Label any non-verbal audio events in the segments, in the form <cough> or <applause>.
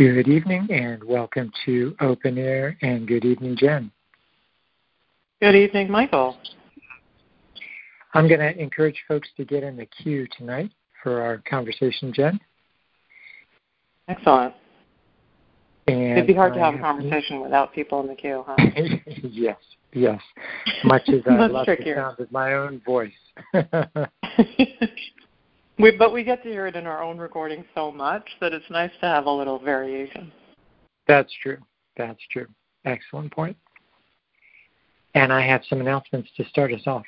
Good evening and welcome to Open Air and good evening, Jen. Good evening, Michael. I'm going to encourage folks to get in the queue tonight for our conversation, Jen. Excellent. And It'd be hard to I have a conversation without people in the queue, huh? <laughs> yes, yes. Much as <laughs> I love trickier. the sound of my own voice. <laughs> we, but we get to hear it in our own recording so much that it's nice to have a little variation. That's true. That's true. Excellent point. And I have some announcements to start us off.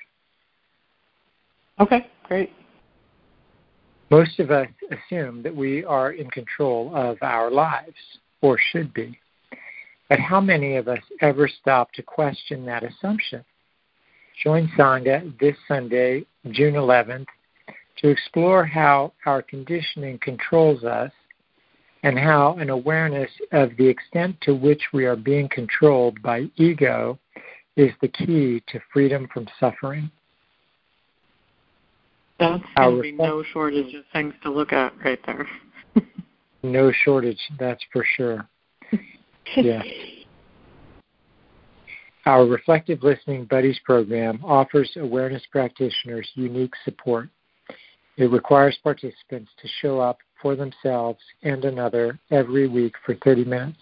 Okay, great. Most of us assume that we are in control of our lives, or should be. But how many of us ever stop to question that assumption? Join Sangha this Sunday, June 11th, to explore how our conditioning controls us and how an awareness of the extent to which we are being controlled by ego is the key to freedom from suffering. That's going to be no shortage of things to look at right there. <laughs> No shortage, that's for sure. <laughs> Yeah. Our Reflective Listening Buddies program offers awareness practitioners unique support. It requires participants to show up for themselves and another every week for 30 minutes.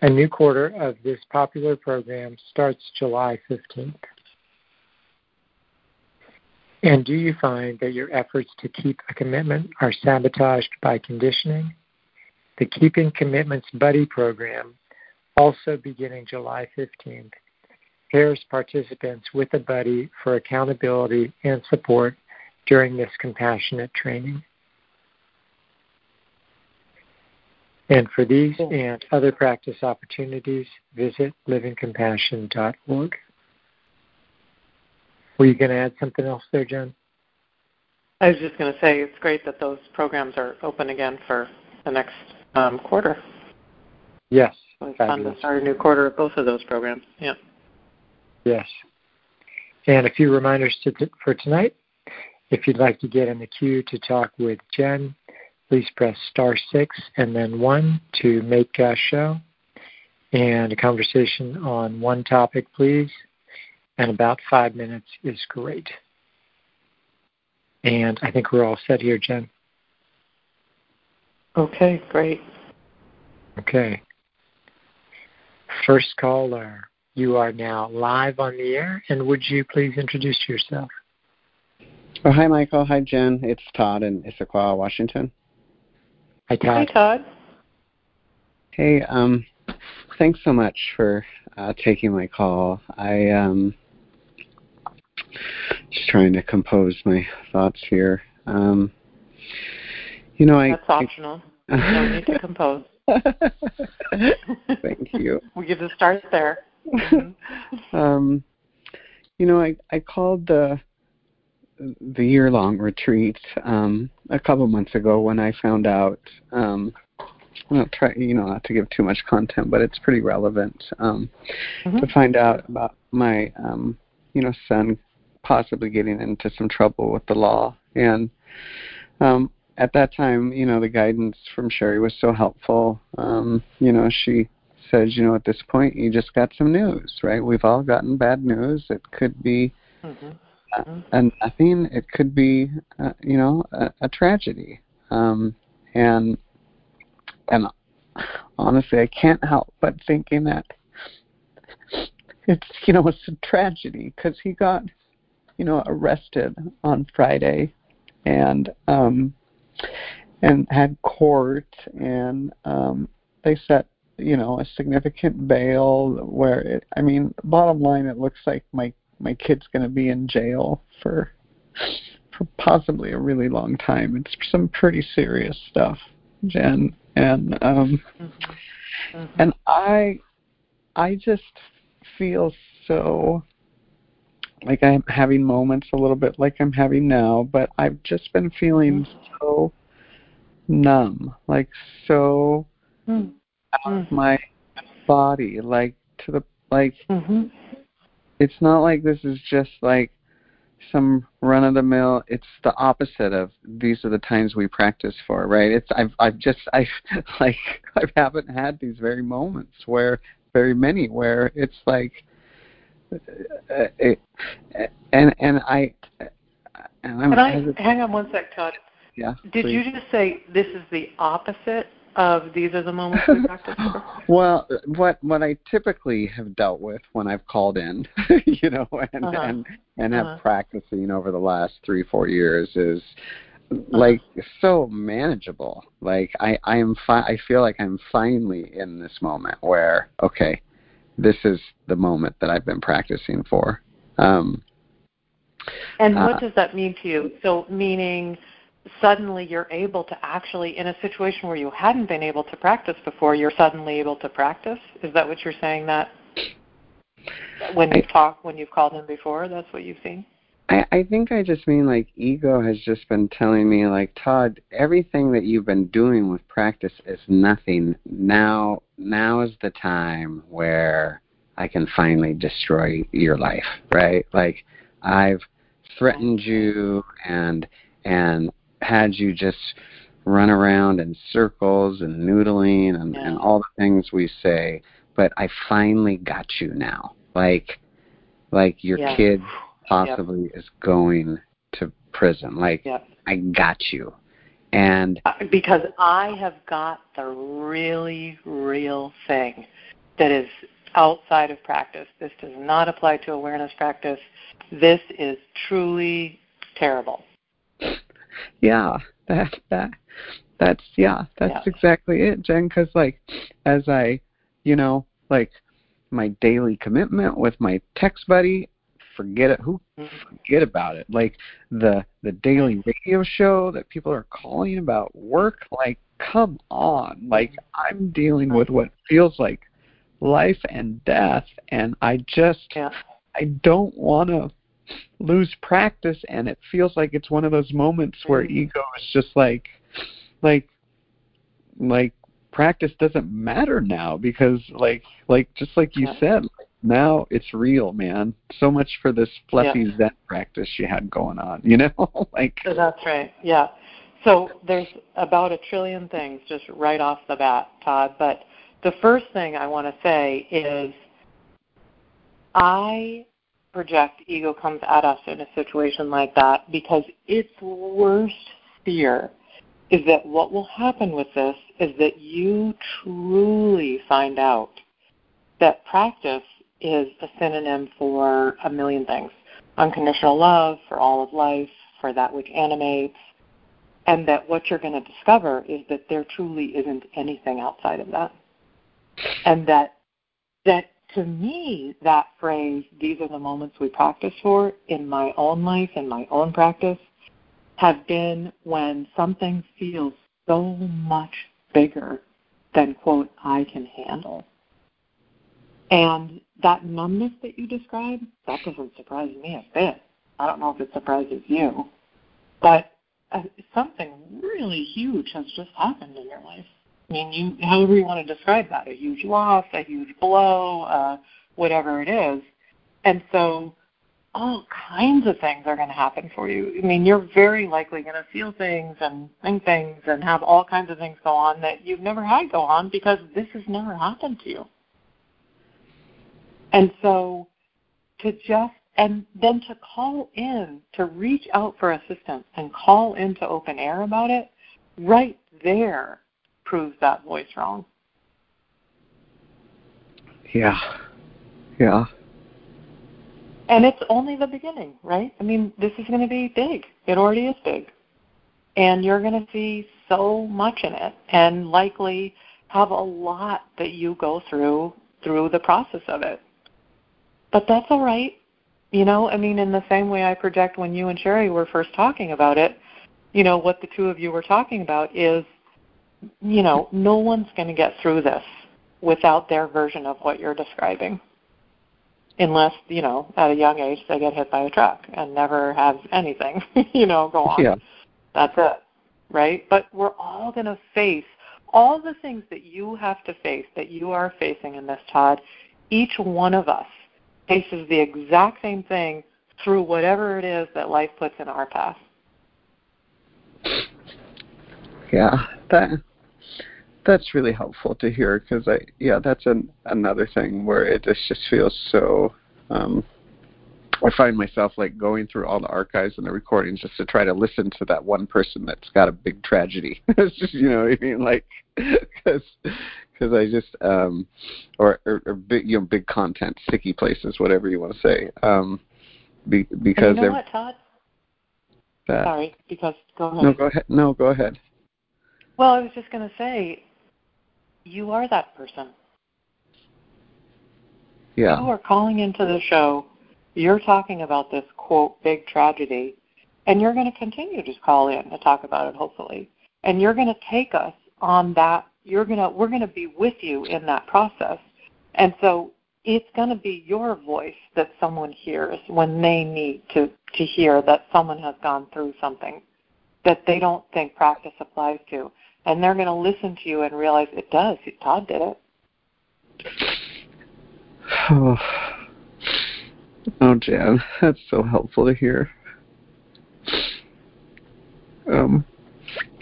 A new quarter of this popular program starts July 15th. And do you find that your efforts to keep a commitment are sabotaged by conditioning? The Keeping Commitments Buddy program, also beginning July 15th, pairs participants with a buddy for accountability and support during this compassionate training. And for these and other practice opportunities, visit livingcompassion.org. Were you going to add something else there, Jen? I was just going to say it's great that those programs are open again for the next um, quarter. Yes. So it's fun Fabulous. to start a new quarter of both of those programs. Yeah. Yes. And a few reminders to, for tonight. If you'd like to get in the queue to talk with Jen, please press star six and then one to make a show. And a conversation on one topic, please. And about five minutes is great. And I think we're all set here, Jen. Okay, great. Okay. First caller, you are now live on the air, and would you please introduce yourself? Oh, hi, Michael. Hi, Jen. It's Todd in Issaquah, Washington. Hi, Todd. Hi, Todd. Todd. Hey, um, thanks so much for uh, taking my call. I um, just trying to compose my thoughts here. Um, you know, I That's optional. No need to compose. <laughs> <laughs> Thank you. We get to start there. <laughs> Mhm. um, you know, I I called the the year long retreat um, a couple months ago when I found out. Um, I'll try, you know, not to give too much content, but it's pretty relevant um, Mhm. to find out about my, um, you know, son possibly getting into some trouble with the law. And um, at that time, you know, the guidance from Cheri was so helpful. Um, you know, she says, you know, at this point, you just got some news, right? We've all gotten bad news. It could be Mhm. Uh, a nothing. It could be, uh, you know, a, a tragedy. Um, and and honestly, I can't help but thinking that it's, you know, it's a tragedy because he got, you know, arrested on Friday, and um, and had court, and um, they set, you know, a significant bail where it. I mean, bottom line, it looks like my my kid's going to be in jail for for possibly a really long time. It's some pretty serious stuff, Jen, and um, Mhm. and I I just feel so like I'm having moments a little bit like I'm having now, but I've just been feeling so numb, like so Mhm. out of my body, like to the like Mhm. It's not like this is just like some run of the mill it's the opposite of these are the times we practice for right it's i've i've just i <laughs> like i haven't had these very moments where very many where it's like uh, it, and and i and I'm, Can I hang on one sec, Todd? Yeah. Did please. you just say this is the opposite of these are the moments we practice for? <laughs> well, what what I typically have dealt with when I've called in, <laughs> you know, and uh-huh. and and have uh-huh. practicing over the last three four years is uh-huh. like so manageable. Like I I am fi- I feel like I'm finally in this moment where okay, this is the moment that I've been practicing for. Um, and what uh, does that mean to you? So meaning suddenly you're able to actually, in a situation where you hadn't been able to practice before, you're suddenly able to practice. Is that what you're saying? That when you've talked, when you've called him before, that's what you've seen. I, I think I just mean like ego has just been telling me like Todd, everything that you've been doing with practice is nothing. Now now is the time where I can finally destroy your life, right? Like I've threatened you and and had you just run around in circles and noodling and, yeah. and all the things we say, but I finally got you now. Like like your yeah. kid possibly yep. is going to prison. Like yep. I got you. And uh, because I have got the really real thing that is outside of practice. This does not apply to awareness practice. This is truly terrible. Yeah, that that that's yeah, that's yeah. exactly it, Jen. Because like, as I, you know, like my daily commitment with my text buddy, forget it. Who mm-hmm. forget about it? Like the the daily radio show that people are calling about work. Like, come on! Like I'm dealing with what feels like life and death, and I just yeah. I don't want to lose practice and it feels like it's one of those moments where mm. ego is just like like like practice doesn't matter now because like like just like you yeah. said now it's real man so much for this fluffy yeah. zen practice you had going on <laughs> you know like that's right yeah so there's about a trillion things just right off the bat todd but the first thing i want to say is i project ego comes at us in a situation like that because its worst fear is that what will happen with this is that you truly find out that practice is a synonym for a million things unconditional love, for all of life, for that which animates, and that what you're going to discover is that there truly isn't anything outside of that. And that that to me, that phrase, these are the moments we practice for, in my own life, in my own practice, have been when something feels so much bigger than, quote, I can handle. And that numbness that you described, that doesn't surprise me a bit. I don't know if it surprises you, but uh, something really huge has just happened in your life. I mean, you however you want to describe that, a huge loss, a huge blow, uh, whatever it is. And so all kinds of things are going to happen for you. I mean, you're very likely going to feel things and think things and have all kinds of things go on that you've never had go on because this has never happened to you. And so to just and then to call in, to reach out for assistance and call into open air about it, right there proves that voice wrong. Yeah. Yeah. And it's only the beginning, right? I mean, this is going to be big. It already is big. And you're going to see so much in it and likely have a lot that you go through through the process of it. But that's all right. You know, I mean, in the same way I project when you and Cheri were first talking about it, you know, what the two of you were talking about is you know, no one's going to get through this without their version of what you're describing. Unless, you know, at a young age they get hit by a truck and never have anything, <laughs> you know, go on. Yeah. That's it. Right? But we're all going to face all the things that you have to face, that you are facing in this, Todd. Each one of us faces the exact same thing through whatever it is that life puts in our path. Yeah, that that's really helpful to hear because I yeah that's an another thing where it just just feels so um I find myself like going through all the archives and the recordings just to try to listen to that one person that's got a big tragedy. <laughs> it's just you know what I mean? Like because because I just um or, or or big you know big content sticky places whatever you want to say um be, because and you know what Todd? That, sorry because go ahead. no go ahead. No go ahead. Well I was just going to say you are that person. Yeah. You are calling into the show. You're talking about this quote big tragedy. And you're going to continue to call in to talk about it hopefully. And you're going to take us on that. You're going to we're going to be with you in that process. And so it's going to be your voice that someone hears when they need to to hear that someone has gone through something that they don't think practice applies to and they're going to listen to you and realize it does todd did it oh <sighs> Oh, Jen, that's so helpful to hear. Um,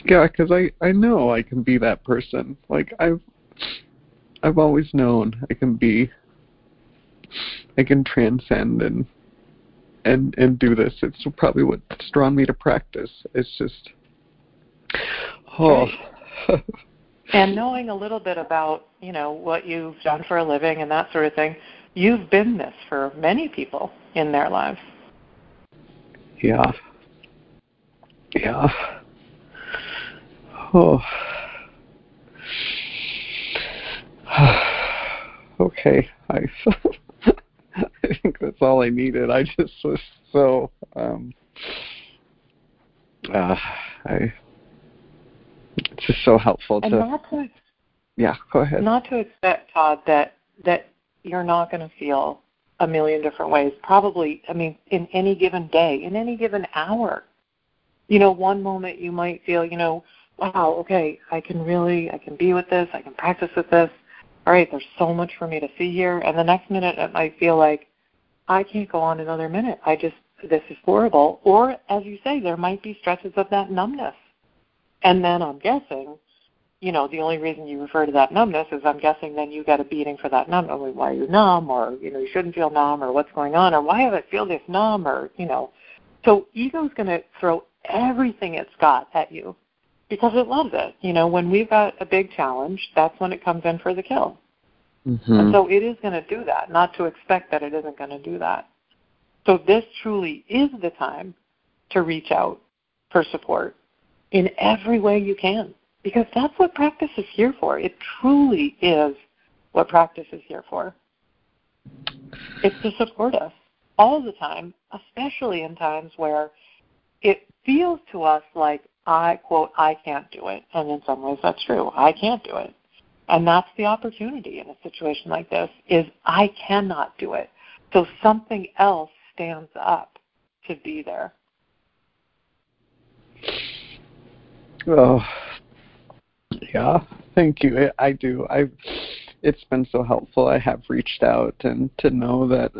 yeah, because I I know I can be that person. Like I've I've always known I can be. I can transcend and and and do this. It's probably what's drawn me to practice. It's just oh. Right. <laughs> and knowing a little bit about you know what you've done for a living and that sort of thing You've been this for many people in their lives. Yeah. Yeah. Oh. <sighs> okay. I <laughs> I think that's all I needed. I just was so um uh I it's just so helpful and to not to yeah go ahead not to expect todd that that you're not going to feel a million different ways. Probably, I mean, in any given day, in any given hour. You know, one moment you might feel, you know, wow, okay, I can really, I can be with this, I can practice with this. All right, there's so much for me to see here. And the next minute it might feel like, I can't go on another minute. I just, this is horrible. Or, as you say, there might be stretches of that numbness. And then I'm guessing you know, the only reason you refer to that numbness is I'm guessing then you get a beating for that numbness. I mean, why are you numb? Or, you know, you shouldn't feel numb or what's going on or why have I feel this numb or, you know. So ego's going to throw everything it's got at you because it loves it. You know, when we've got a big challenge, that's when it comes in for the kill. Mm-hmm. And so it is going to do that, not to expect that it isn't going to do that. So this truly is the time to reach out for support in every way you can because that's what practice is here for. It truly is what practice is here for. It's to support us all the time, especially in times where it feels to us like I quote I can't do it, and in some ways that's true. I can't do it. And that's the opportunity in a situation like this is I cannot do it. So something else stands up to be there. Oh, yeah, thank you. I do. I it's been so helpful. I have reached out and to know that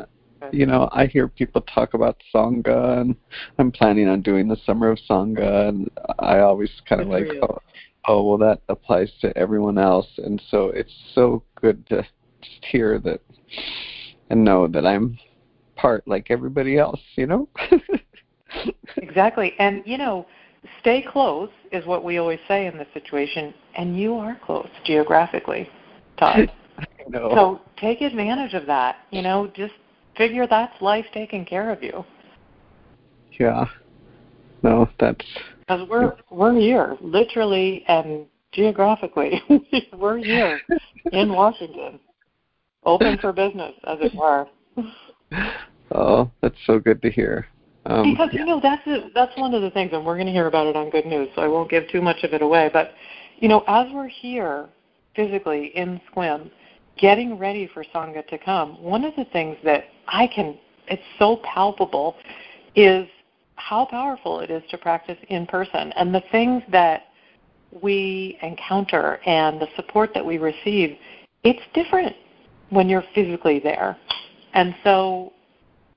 you know, I hear people talk about Sangha and I'm planning on doing the summer of Sangha and I always kind of like oh, oh well that applies to everyone else and so it's so good to just hear that and know that I'm part like everybody else, you know? <laughs> exactly. And you know, stay close is what we always say in this situation, and you are close geographically, Todd. <laughs> know. So take advantage of that. You know, just figure that's life taking care of you. Yeah. No, that's because we're we're here, literally and geographically. <laughs> we're here in Washington, open for business, as it were. <laughs> Oh, that's so good to hear. Um, because you know that's a, that's one of the things, and we're going to hear about it on Good News, so I won't give too much of it away. But you know, as we're here physically in Sequim, getting ready for Sangha to come, one of the things that I can, it's so palpable, is how powerful it is to practice in person, and the things that we encounter and the support that we receive, it's different when you're physically there. And so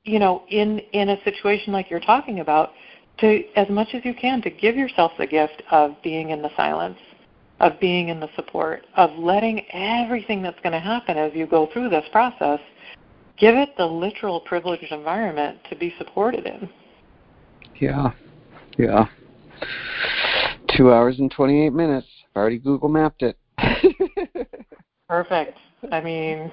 you know, in in a situation like you're talking about, to as much as you can to give yourself the gift of being in the silence, of being in the support, of letting everything that's going to happen as you go through this process, give it the literal privileged environment to be supported in. Yeah, yeah. Two hours and 28 minutes. I've already Google mapped it. <laughs> Perfect. I mean,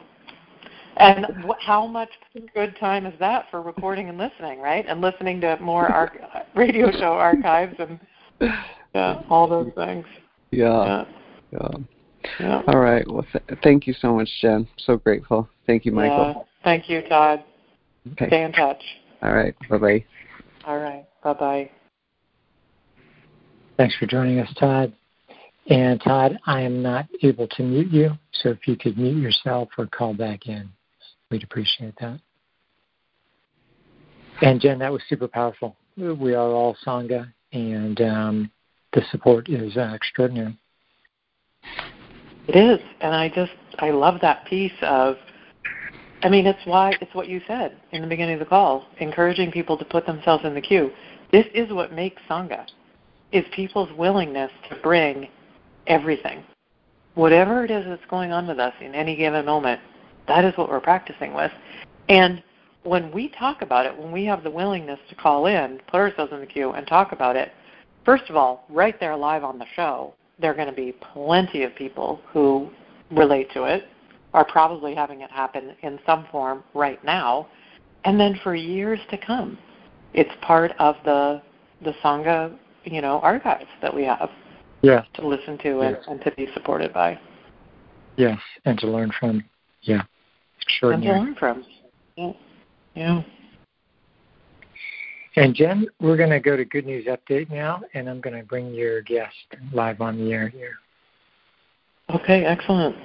and wh- how much good time is that for recording and listening, right? And listening to more ar- radio show archives and yeah, all those things. Yeah. Yeah. yeah. All right. Well, th- thank you so much, Jen. So grateful. Thank you, Michael. Yeah. Thank you, Todd. Okay. Stay in touch. All right. Bye bye. All right. Bye bye. Thanks for joining us, Todd. And Todd, I am not able to mute you, so if you could mute yourself or call back in, we'd appreciate that. And Jen, that was super powerful. We are all Sangha, and um, the support is uh, extraordinary. It is, and I just I love that piece of. I mean, it's why it's what you said in the beginning of the call, encouraging people to put themselves in the queue. This is what makes Sangha, is people's willingness to bring everything. Whatever it is that's going on with us in any given moment, that is what we're practicing with. And when we talk about it, when we have the willingness to call in, put ourselves in the queue, and talk about it, first of all, right there live on the show, there are going to be plenty of people who relate to it, are probably having it happen in some form right now, and then for years to come. It's part of the the Sangha, you know, archives that we have yeah. to listen to and, and to be supported by. Yes, and to learn from. Yeah, extraordinary. And to learn from. Yeah. Yeah. And Jen, we're going to go to Good News Update now, and I'm going to bring your guest live on the air here. Okay, excellent.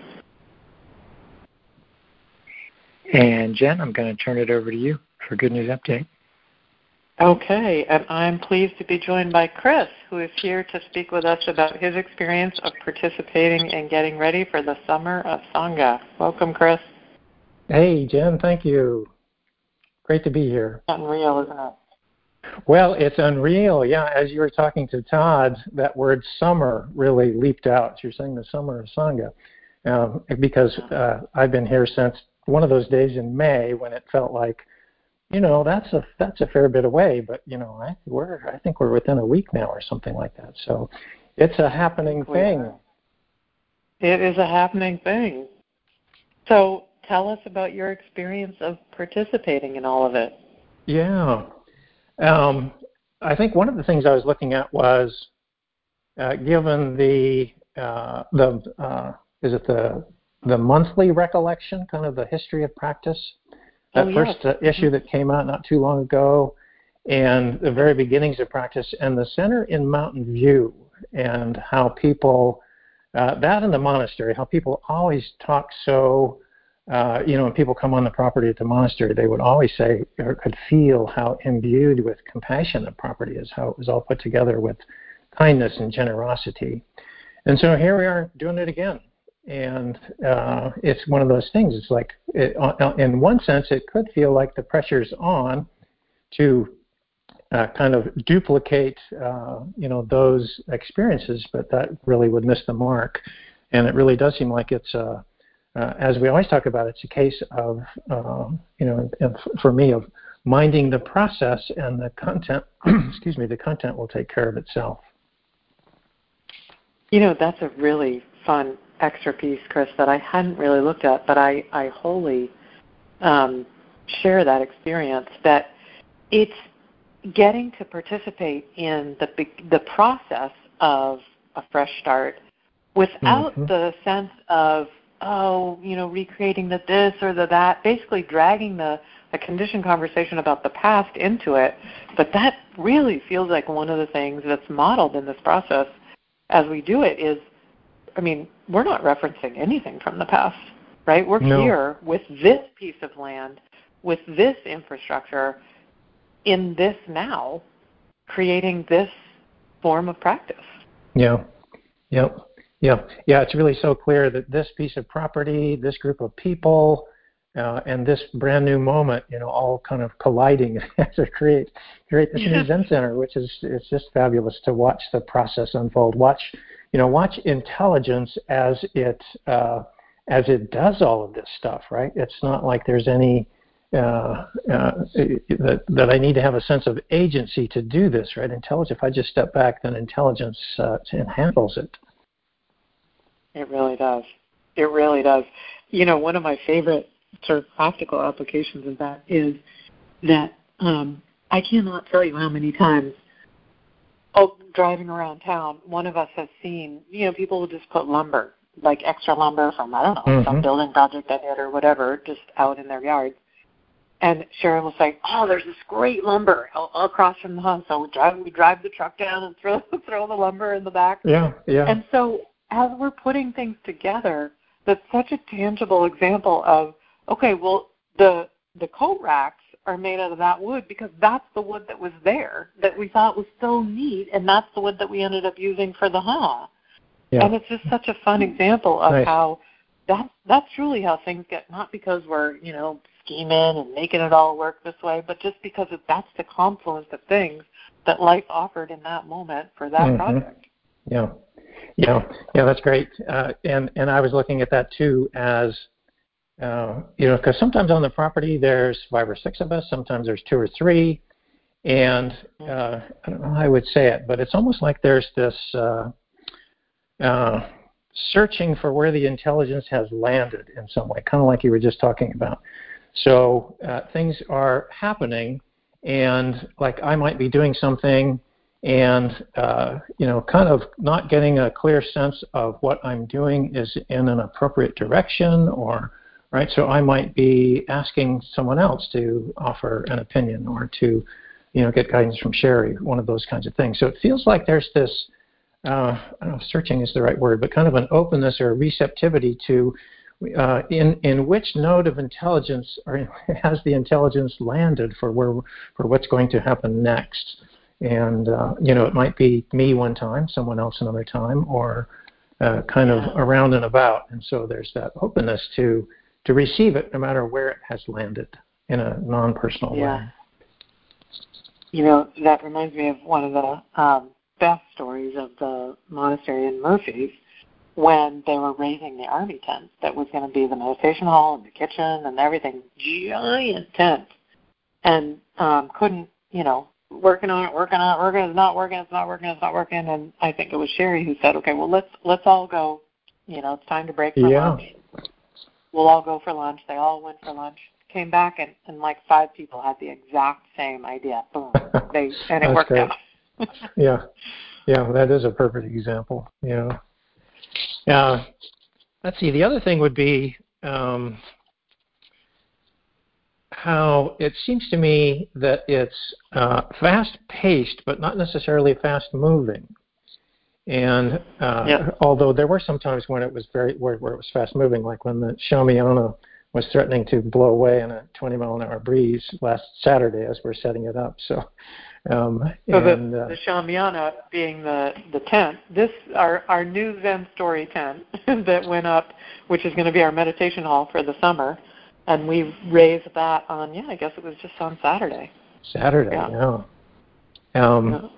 And Jen, I'm going to turn it over to you for Good News Update. Okay, and I'm pleased to be joined by Chris, who is here to speak with us about his experience of participating and getting ready for the Summer of Sangha. Welcome, Chris. Hey, Jen, thank you. Great to be here. Unreal, isn't it? Well, it's unreal. Yeah, as you were talking to Todd, that word summer really leaped out. You're saying the summer of Sangha. Um, because uh, I've been here since one of those days in May when it felt like – you know that's a that's a fair bit away but you know i we're i think we're within a week now or something like that so it's a happening thing it is a happening thing so tell us about your experience of participating in all of it yeah um, i think one of the things i was looking at was uh, given the uh, the uh, is it the the monthly recollection kind of the history of practice that oh, first yes. uh, issue that came out not too long ago, and the very beginnings of practice, and the center in Mountain View, and how people, uh, that in the monastery, how people always talk so. Uh, you know, when people come on the property at the monastery, they would always say or could feel how imbued with compassion the property is, how it was all put together with kindness and generosity. And so here we are doing it again and uh, it's one of those things. It's like, it, uh, in one sense, it could feel like the pressure's on to uh, kind of duplicate, uh, you know, those experiences, but that really would miss the mark. And it really does seem like it's, uh, uh, as we always talk about, it's a case of, um, you know, for me, of minding the process, and the content. <clears throat> excuse me, the content will take care of itself. You know, that's a really fun extra piece, Chris, that I hadn't really looked at, but I, I wholly um, share that experience that it's getting to participate in the the process of a fresh start without mm-hmm. the sense of oh you know recreating the this or the that basically dragging the a conditioned conversation about the past into it but that really feels like one of the things that's modeled in this process as we do it is I mean, we're not referencing anything from the past, right? We're no. here with this piece of land, with this infrastructure, in this now, creating this form of practice. Yeah. Yep. Yeah. Yeah. It's really so clear that this piece of property, this group of people, uh, and this brand new moment, you know, all kind of colliding <laughs> to create create this new Zen center, which is it's just fabulous to watch the process unfold. Watch, you know, watch intelligence as it uh, as it does all of this stuff. Right? It's not like there's any uh, uh, that, that I need to have a sense of agency to do this, right? Intelligence. If I just step back, then intelligence uh, handles it. It really does. It really does. You know, one of my favorite sort of practical applications of that is that um, I cannot tell you how many times, oh, driving around town, one of us has seen, you know, people will just put lumber, like extra lumber from, I don't know, mm-hmm. some building project they did or whatever, just out in their yards. And Sharon will say, "Oh, there's this great lumber across from the house." So we drive, we drive the truck down and throw <laughs> throw the lumber in the back. Yeah, yeah. And so as we're putting things together, that's such a tangible example of okay, well, the the coat racks are made out of that wood because that's the wood that was there that we thought was so neat, and that's the wood that we ended up using for the ha. Yeah. And it's just such a fun example of nice. how that that's truly how things get. Not because we're you know scheming and making it all work this way, but just because that's the confluence of things that life offered in that moment for that mm-hmm. project. Yeah, yeah, yeah. That's great. Uh, and and I was looking at that too as uh, you know, because sometimes on the property there's five or six of us, sometimes there's two or three, and uh, I don't know how I would say it, but it's almost like there's this uh, uh, searching for where the intelligence has landed in some way, kind of like you were just talking about. So uh, things are happening, and like I might be doing something and uh, you know kind of not getting a clear sense of what i'm doing is in an appropriate direction or right? So I might be asking someone else to offer an opinion or to, you know, get guidance from Cheri, one of those kinds of things. So it feels like there's this, uh, I don't know searching is the right word, but kind of an openness or receptivity to uh, in in which node of intelligence or <laughs> has the intelligence landed for where for what's going to happen next. And uh, you know, it might be me one time, someone else another time, or uh, kind of around and about. And so there's that openness to to receive it no matter where it has landed in a non personal yeah. way. You know, that reminds me of one of the um, best stories of the monastery in Murphy when they were raising the army tent that was going to be the meditation hall and the kitchen and everything, giant tent, and um, couldn't, you know, working on it, working on it, working, it's not working, it's not working, it's not working, and I think it was Cheri who said, okay, well let's let's all go, you know, it's time to break for yeah. lunch we'll all go for lunch. They all went for lunch. Came back and, and like five people had the exact same idea. Boom. <laughs> They and it worked great. out. <laughs> yeah. Yeah, that is a perfect example. Yeah. Uh, let's see. The other thing would be um, how it seems to me that it's uh, fast paced, but not necessarily fast moving. And uh, yeah. although there were some times when it was very where, where it was fast moving, like when the Shamiana was threatening to blow away in a 20 mile an hour breeze last Saturday as we're setting it up. So, um, so and, the, uh, the Shamiana being the the tent, this our our new Zen story tent <laughs> that went up, which is going to be our meditation hall for the summer, and we raised that on yeah, I guess it was just on Saturday. Saturday, yeah. yeah. Um, yeah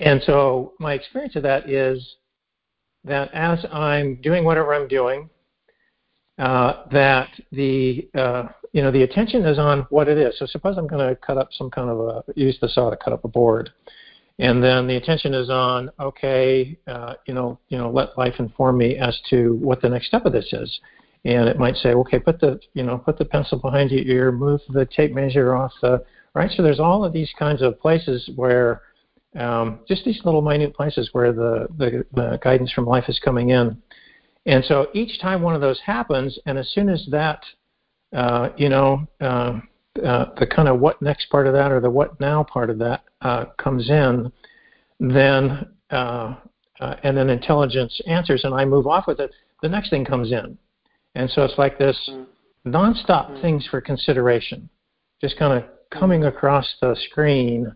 and so my experience of that is that as I'm doing whatever I'm doing, uh, that the uh, you know the attention is on what it is. So suppose I'm going to cut up some kind of a use the saw to cut up a board, and then the attention is on okay, uh, you know you know let life inform me as to what the next step of this is. And it might say, okay, put the you know put the pencil behind your ear, move the tape measure off the right. So there's all of these kinds of places where um, just these little minute places where the, the, the guidance from life is coming in. And so each time one of those happens, and as soon as that, uh, you know, uh, uh, the kind of what next part of that or the what now part of that uh, comes in, then uh, uh, and then intelligence answers, and I move off with it. The next thing comes in, and so it's like this nonstop mm-hmm. things for consideration, just kind of coming across the screen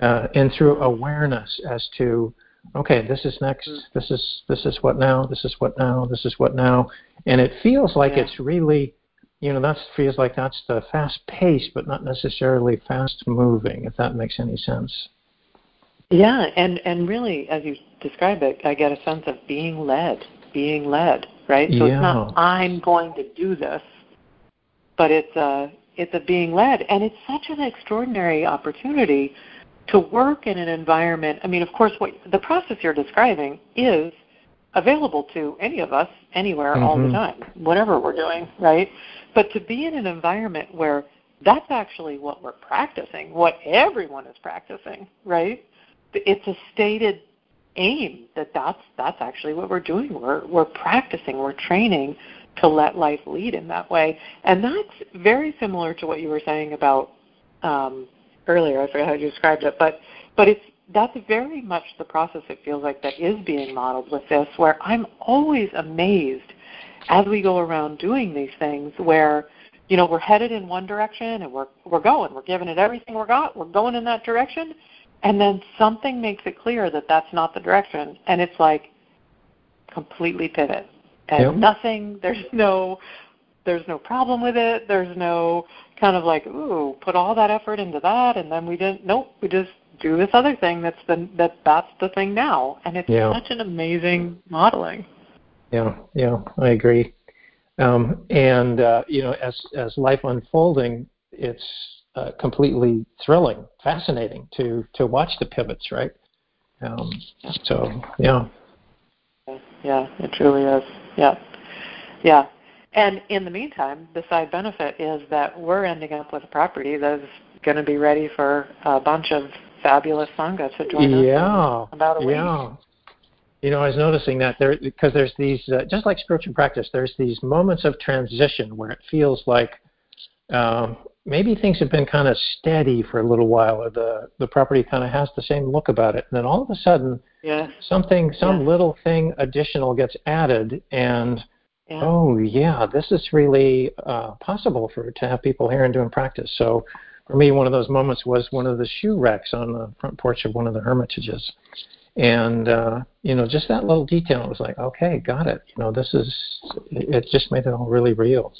uh, and through awareness as to okay this is next this is this is what now this is what now this is what now and it feels like yeah. it's really you know that feels like that's the fast pace, but not necessarily fast moving. If that makes any sense. Yeah, and and really, as you describe it, I get a sense of being led, being led, right? So yeah. it's not I'm going to do this, but it's a it's a being led, and it's such an extraordinary opportunity to work in an environment. I mean, of course, what the process you're describing is available to any of us anywhere mm-hmm. all the time, whatever we're doing, right? But to be in an environment where that's actually what we're practicing, what everyone is practicing, right? It's a stated aim that that's that's actually what we're doing. We're we're practicing, we're training to let life lead in that way, and that's very similar to what you were saying about um, earlier. I forgot how you described it, but but it's that's very much the process it feels like that is being modeled with this where I'm always amazed as we go around doing these things where you know we're headed in one direction and we're we're going we're giving it everything we're got we're going in that direction and then something makes it clear that that's not the direction and it's like completely pivot and yep. nothing there's no there's no problem with it. There's no kind of like ooh put all that effort into that and then we didn't nope we just do this other thing that's the that that's the thing now. And it's yeah. such an amazing modeling. Yeah yeah i agree. Um, and uh, you know as as life unfolding it's uh, completely thrilling fascinating to to watch the pivots right? Um, so yeah. Yeah it truly is. Yeah. Yeah. And in the meantime, the side benefit is that we're ending up with a property that's going to be ready for a bunch of fabulous sangha to join yeah, us about a week. Yeah. You know, I was noticing that there because there's these uh, just like spiritual practice, there's these moments of transition where it feels like um, maybe things have been kind of steady for a little while, or the the property kind of has the same look about it, and then all of a sudden, yes. something, some yes. little thing additional gets added, and yeah. oh yeah, this is really uh, possible for to have people here and doing practice. So for me, one of those moments was one of the shoe racks on the front porch of one of the hermitages. And, uh, you know, just that little detail It was like, okay, got it. You know, this is, it just made it all really real.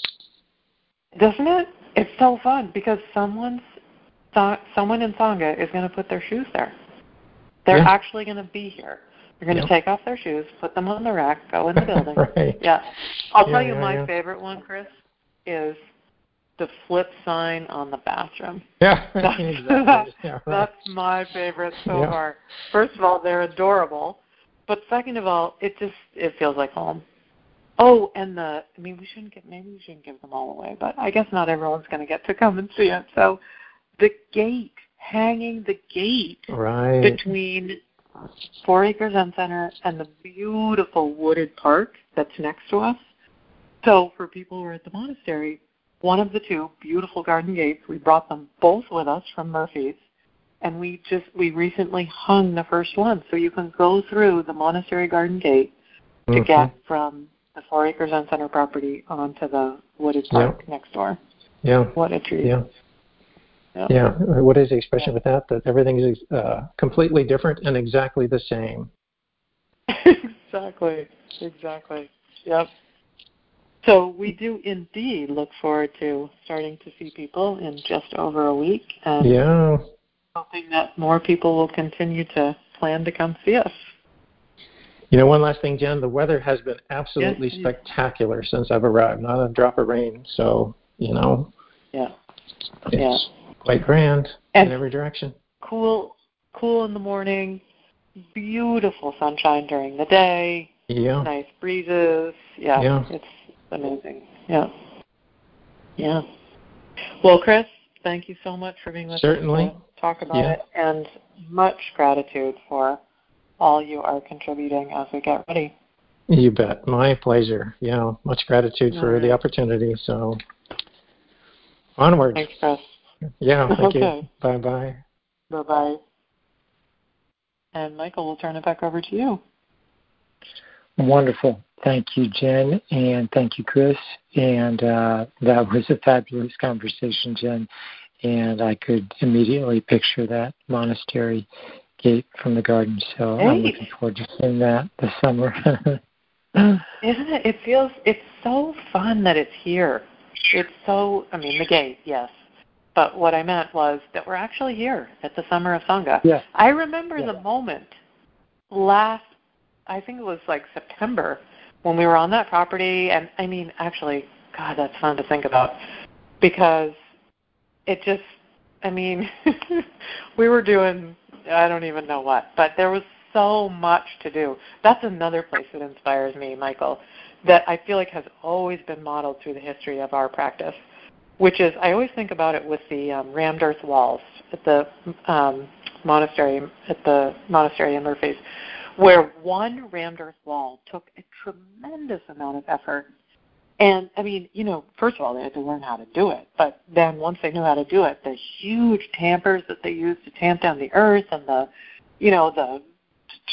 Doesn't it? It's so fun because someone's, someone in Sangha is going to put their shoes there. They're yeah. actually going to be here. They're going to yep. take off their shoes, put them on the rack, go in the <laughs> building. right. Yeah. I'll yeah, tell you yeah, my favorite one, Chris, is the flip sign on the bathroom. <laughs> Yeah, <laughs> that's, exactly. right. that's my favorite so far. First of all, they're adorable, but second of all, it just it feels like home. Oh, and the I mean, we shouldn't get maybe we shouldn't give them all away, but I guess not everyone's going to get to come and see it. So, the gate, hanging the gate right. between Four Acres Zen Center and the beautiful wooded park that's next to us. So for people who are at the monastery, one of the two beautiful garden gates. We brought them both with us from Murphys, and we just we recently hung the first one, so you can go through the monastery garden gate to mm-hmm. get from the Four Acres Zen Center property onto the wooded park yeah. next door. Yeah. What a treat. Yeah. Yeah. yeah. What is the expression with that? That everything is uh, completely different and exactly the same. exactly. Exactly. Yep. So we do indeed look forward to starting to see people in just over a week, and yeah. hoping that more people will continue to plan to come see us. You know, one last thing, Jen. The weather has been absolutely yes, spectacular since I've arrived. Not a drop of rain. So, you know, yeah, it's yeah. quite grand and in every direction. Cool, cool in the morning. Beautiful sunshine during the day. Yeah. Nice breezes. Yeah. Yeah. It's amazing. Yeah. Yeah. Well, Chris, thank you so much for being with Certainly. us to talk about yeah. it, and much gratitude for all you are contributing as we get ready. You bet. My pleasure. Yeah, much gratitude all for right. the opportunity. So, onward. Thanks, Chris. Yeah, thank okay. you. Bye bye. Bye bye. And Michael, we'll turn it back over to you. Wonderful. Thank you, Jen, and thank you, Chris. And uh, that was a fabulous conversation, Jen. And I could immediately picture that monastery gate from the garden. So I'm looking forward to seeing that this summer. <laughs> <laughs> Isn't it? It feels it's so fun that it's here. It's so, I mean, the gate, yes. But what I meant was that we're actually here at the Summer of Sangha. Yes. I remember Yeah. the moment last, I think it was like September, when we were on that property. And I mean, actually, God, that's fun to think about because it just, I mean, <laughs> we were doing, I don't even know what, but there was so much to do. That's another place that inspires me, Michael, that I feel like has always been modeled through the history of our practice, which is I always think about it with the um, rammed earth walls at the um, monastery at the monastery in Murphys, where one rammed earth wall took a tremendous amount of effort. And I mean, you know, first of all, they had to learn how to do it. But then once they knew how to do it, the huge tampers that they used to tamp down the earth and the, you know, the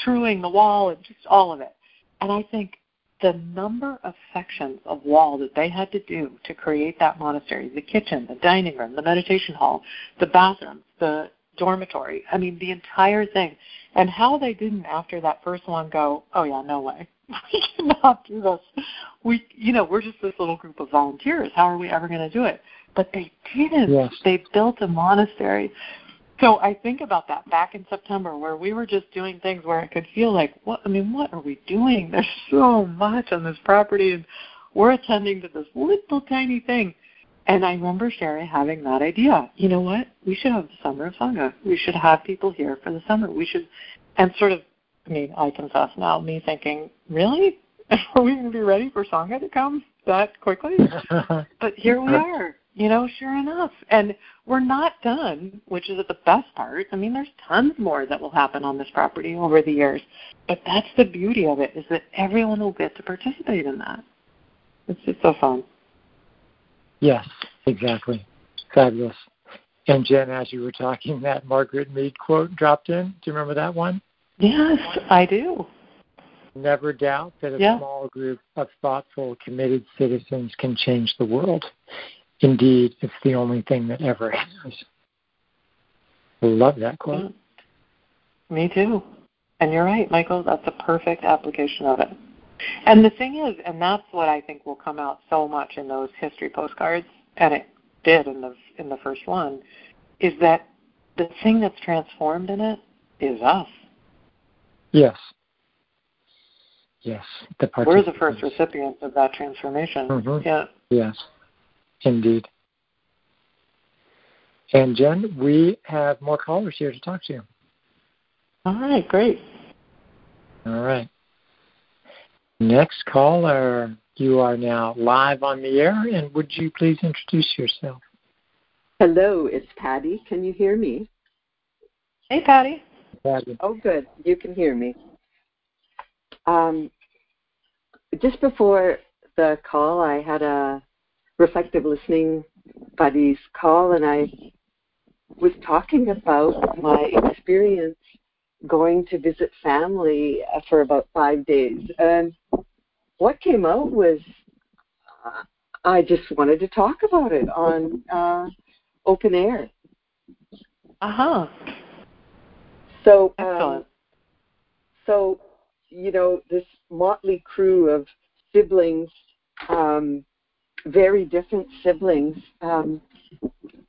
truing the wall and just all of it. And I think the number of sections of wall that they had to do to create that monastery the kitchen, the dining room, the meditation hall, the bathroom, the dormitory I mean, the entire thing. And how they didn't, after that first one, go, oh, yeah, no way. <laughs> We cannot do this. We, you know, we're just this little group of volunteers. How are we ever going to do it? But they didn't. Yes. They built a monastery. So I think about that back in September where we were just doing things where I could feel like, what, I mean, what are we doing? There's <laughs> so much on this property and we're attending to this little tiny thing. And I remember Cheri having that idea. You know what? We should have the summer of Sangha. We should have people here for the summer. We should, and sort of, I mean, I confess now, me thinking, really? <laughs> Are we going to be ready for Sangha to come that quickly? <laughs> but here we are, you know, sure enough. And we're not done, which is the best part. I mean, there's tons more that will happen on this property over the years. But that's the beauty of it, is that everyone will get to participate in that. It's just so fun. yes, exactly. Fabulous. And Jen, as you were talking, that Margaret Mead quote dropped in. Do you remember that one? Yes, I do. Never doubt that a Yeah. small group of thoughtful, committed citizens can change the world. Indeed, it's the only thing that ever has. Love that quote. Mm. Me too. And you're right, Michael. That's a perfect application of it. And the thing is, and that's what I think will come out so much in those history postcards, and it did in the in the first one, is that the thing that's transformed in it is us. Yes. Yes. The We're the first participants. recipients of that transformation. Mhm. Yeah. Yes, indeed. And Jen, we have more callers here to talk to you. All right, great. All right. Next caller, you are now live on the air, and would you please introduce yourself? Hello, it's Patty. Can you hear me? Hey, Patty. Patty. Oh, good. You can hear me. Um, just before the call, I had a reflective listening buddies call, and I was talking about my experience going to visit family uh, for about five days. And what came out was uh, I just wanted to talk about it on uh, open air. Uh huh. So, um, so you know, this motley crew of siblings, um, very different siblings. Um,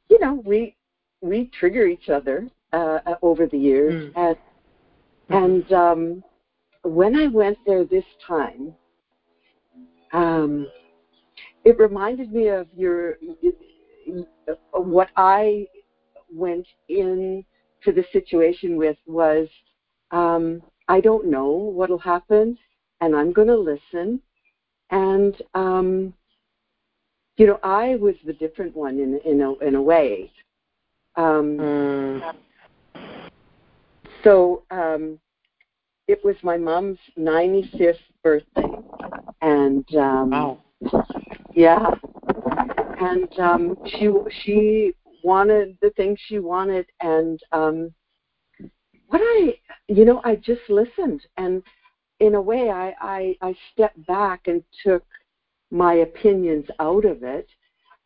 you know, we we trigger each other uh, uh, over the years, Mm. and and um, when I went there this time, um, it reminded me of your what I went in to the situation with was um, I don't know what'll happen, and I'm going to listen. And um, you know, I was the different one in in a in a way. Um, Mm. so um, it was my mom's 95th birthday, and um, Wow. yeah, and um, she she wanted the things she wanted, and um, what I you know I just listened, and in a way I I, I stepped back and took my opinions out of it.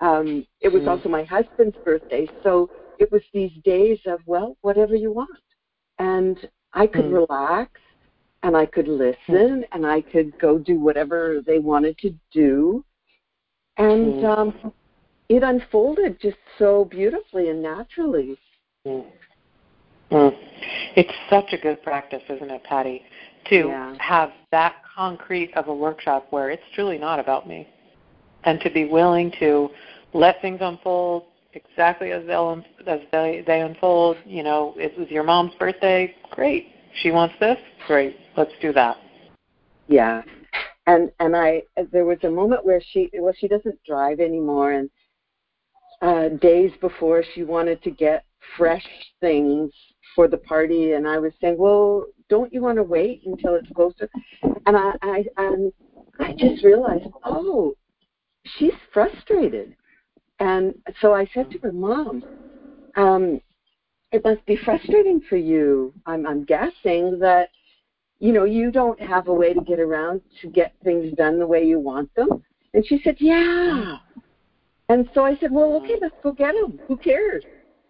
Um, it was Mm. also my husband's birthday, so it was these days of well, whatever you want, and I could Mm. relax and I could listen and I could go do whatever they wanted to do. and mm. um, it unfolded just so beautifully and naturally. Mm. Mm. It's such a good practice, isn't it, Patty, to yeah. have that concrete of a workshop where it's truly not about me, and to be willing to let things unfold exactly as they'll as they they unfold. You know, it was your mom's birthday. Great, she wants this. Great, let's do that. Yeah, and and I there was a moment where she well she doesn't drive anymore, and uh, days before she wanted to get fresh things for the party, and I was saying, well, don't you want to wait until it's closer? And I I um, I just realized, oh, she's frustrated, and so I said to her, Mom, um, it must be frustrating for you. I'm I'm guessing that you know you don't have a way to get around to get things done the way you want them. And she said, Yeah. And so I said, Well, okay, let's go get them. Who cares?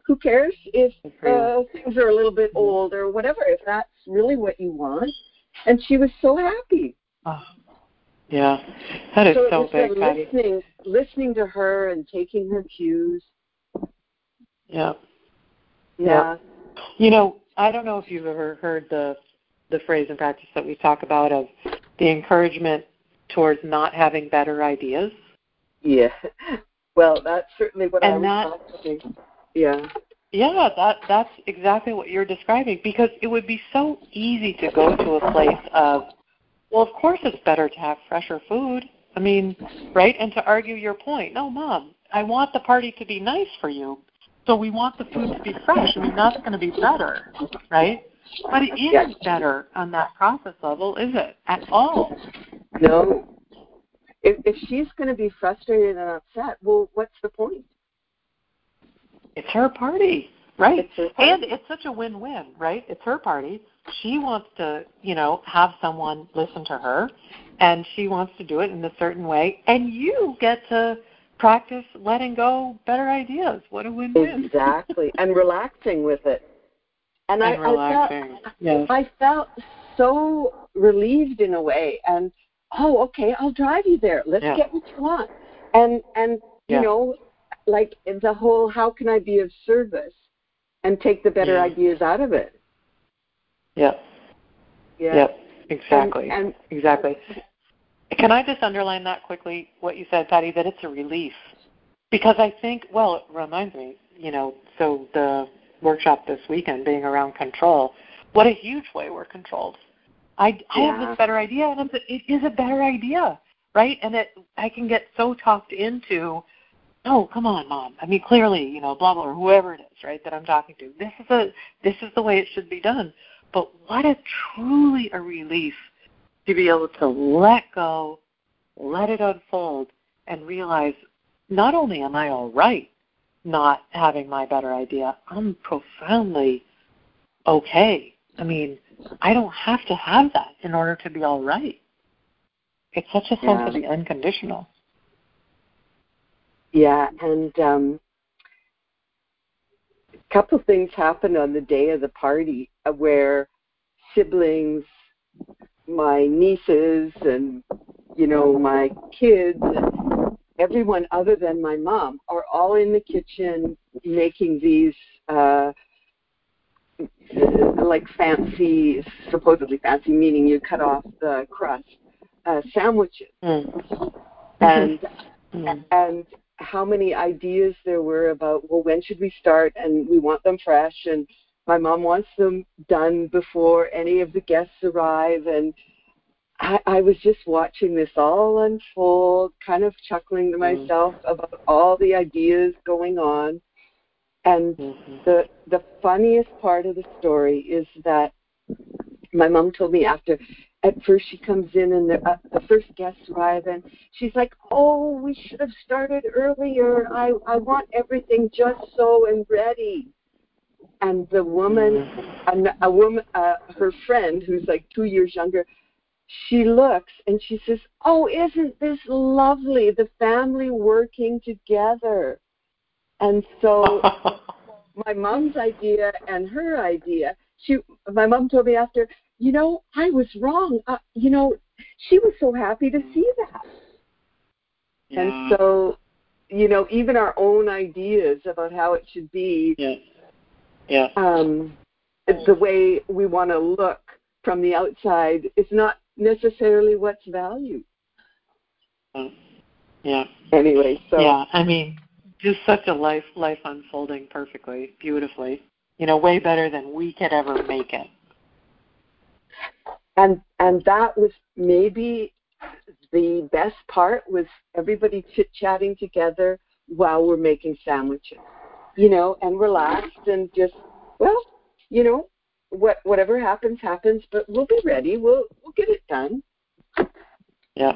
who cares if uh, things are a little bit old or whatever, if that's really what you want. And she was so happy. Oh, yeah, that is so, so it big. Listening, listening to her and taking her cues. Yeah. Yeah. You know, I don't know if you've ever heard the the phrase and practice that we talk about of the encouragement towards not having better ideas. Yeah. Well, that's certainly what and I was that, yeah. Yeah, that that's exactly what you're describing because it would be so easy to go to a place of well, of course it's better to have fresher food. I mean, right? And to argue your point. No, mom, I want the party to be nice for you. So we want the food to be fresh. I mean, that's going to be better, right? But it isn't better on that process level, is it? At all. No. If if she's going to be frustrated and upset, well, what's the point? It's her party, right? It's her party. And it's such a win-win, right? It's her party. She wants to, you know, have someone listen to her, and she wants to do it in a certain way, and you get to practice letting go better ideas. What a win-win! Exactly, <laughs> and relaxing with it. And, and I, relaxing. I felt, yes. I felt so relieved in a way, and oh, okay, I'll drive you there. Let's yeah. get what you want. And and yeah. you know, like the whole how can I be of service and take the better yeah. ideas out of it. Yep. Yeah. Yep. Exactly. And, and exactly. Can I just underline that quickly? What you said, Patty, that it's a relief, because I think. Well, it reminds me. You know, so the workshop this weekend being around control. What a huge way we're controlled. I, I have this better idea, and a, it is a better idea, right? And it I can get so talked into oh, come on, mom. I mean, clearly, you know, blah blah, or whoever it is, right, that I'm talking to. This is a this is the way it should be done. But what a truly a relief to be able to let go, let it unfold, and realize not only am I all right not having my better idea, I'm profoundly okay. I mean, I don't have to have that in order to be all right. It's such a sense yeah. of the unconditional. Yeah, and um, a couple things happened on the day of the party uh, where siblings, my nieces, and you know my kids, and everyone other than my mom are all in the kitchen making these. Uh, like fancy, supposedly fancy, meaning you cut off the crust, uh, sandwiches, mm. and mm. and how many ideas there were about well when should we start and we want them fresh and my mom wants them done before any of the guests arrive and I, I was just watching this all unfold, kind of chuckling to mm-hmm. myself mm-hmm. about all the ideas going on. And mm-hmm. the the funniest part of the story is that my mom told me after at first she comes in and the, uh, the first guests arrive and she's like oh we should have started earlier. I i want everything just so and ready. And the woman a, a woman uh, her friend who's like two years younger she looks and she says oh isn't this lovely? The family working together and so <laughs> my mom's idea and her idea she my mom told me after you know, I was wrong. Uh, you know, she was so happy to see that. Yeah. And so, you know, even our own ideas about how it should be, yeah. Yeah. Um, the way we want to look from the outside is not necessarily what's valued. Yeah. Anyway, so yeah, I mean, just such a life life unfolding perfectly, beautifully. You know, way better than we could ever make it. And and that was maybe the best part was everybody chit chatting together while we're making sandwiches. You know, and relaxed and just well, you know, what whatever happens happens, but we'll be ready. We'll we'll get it done. Yeah.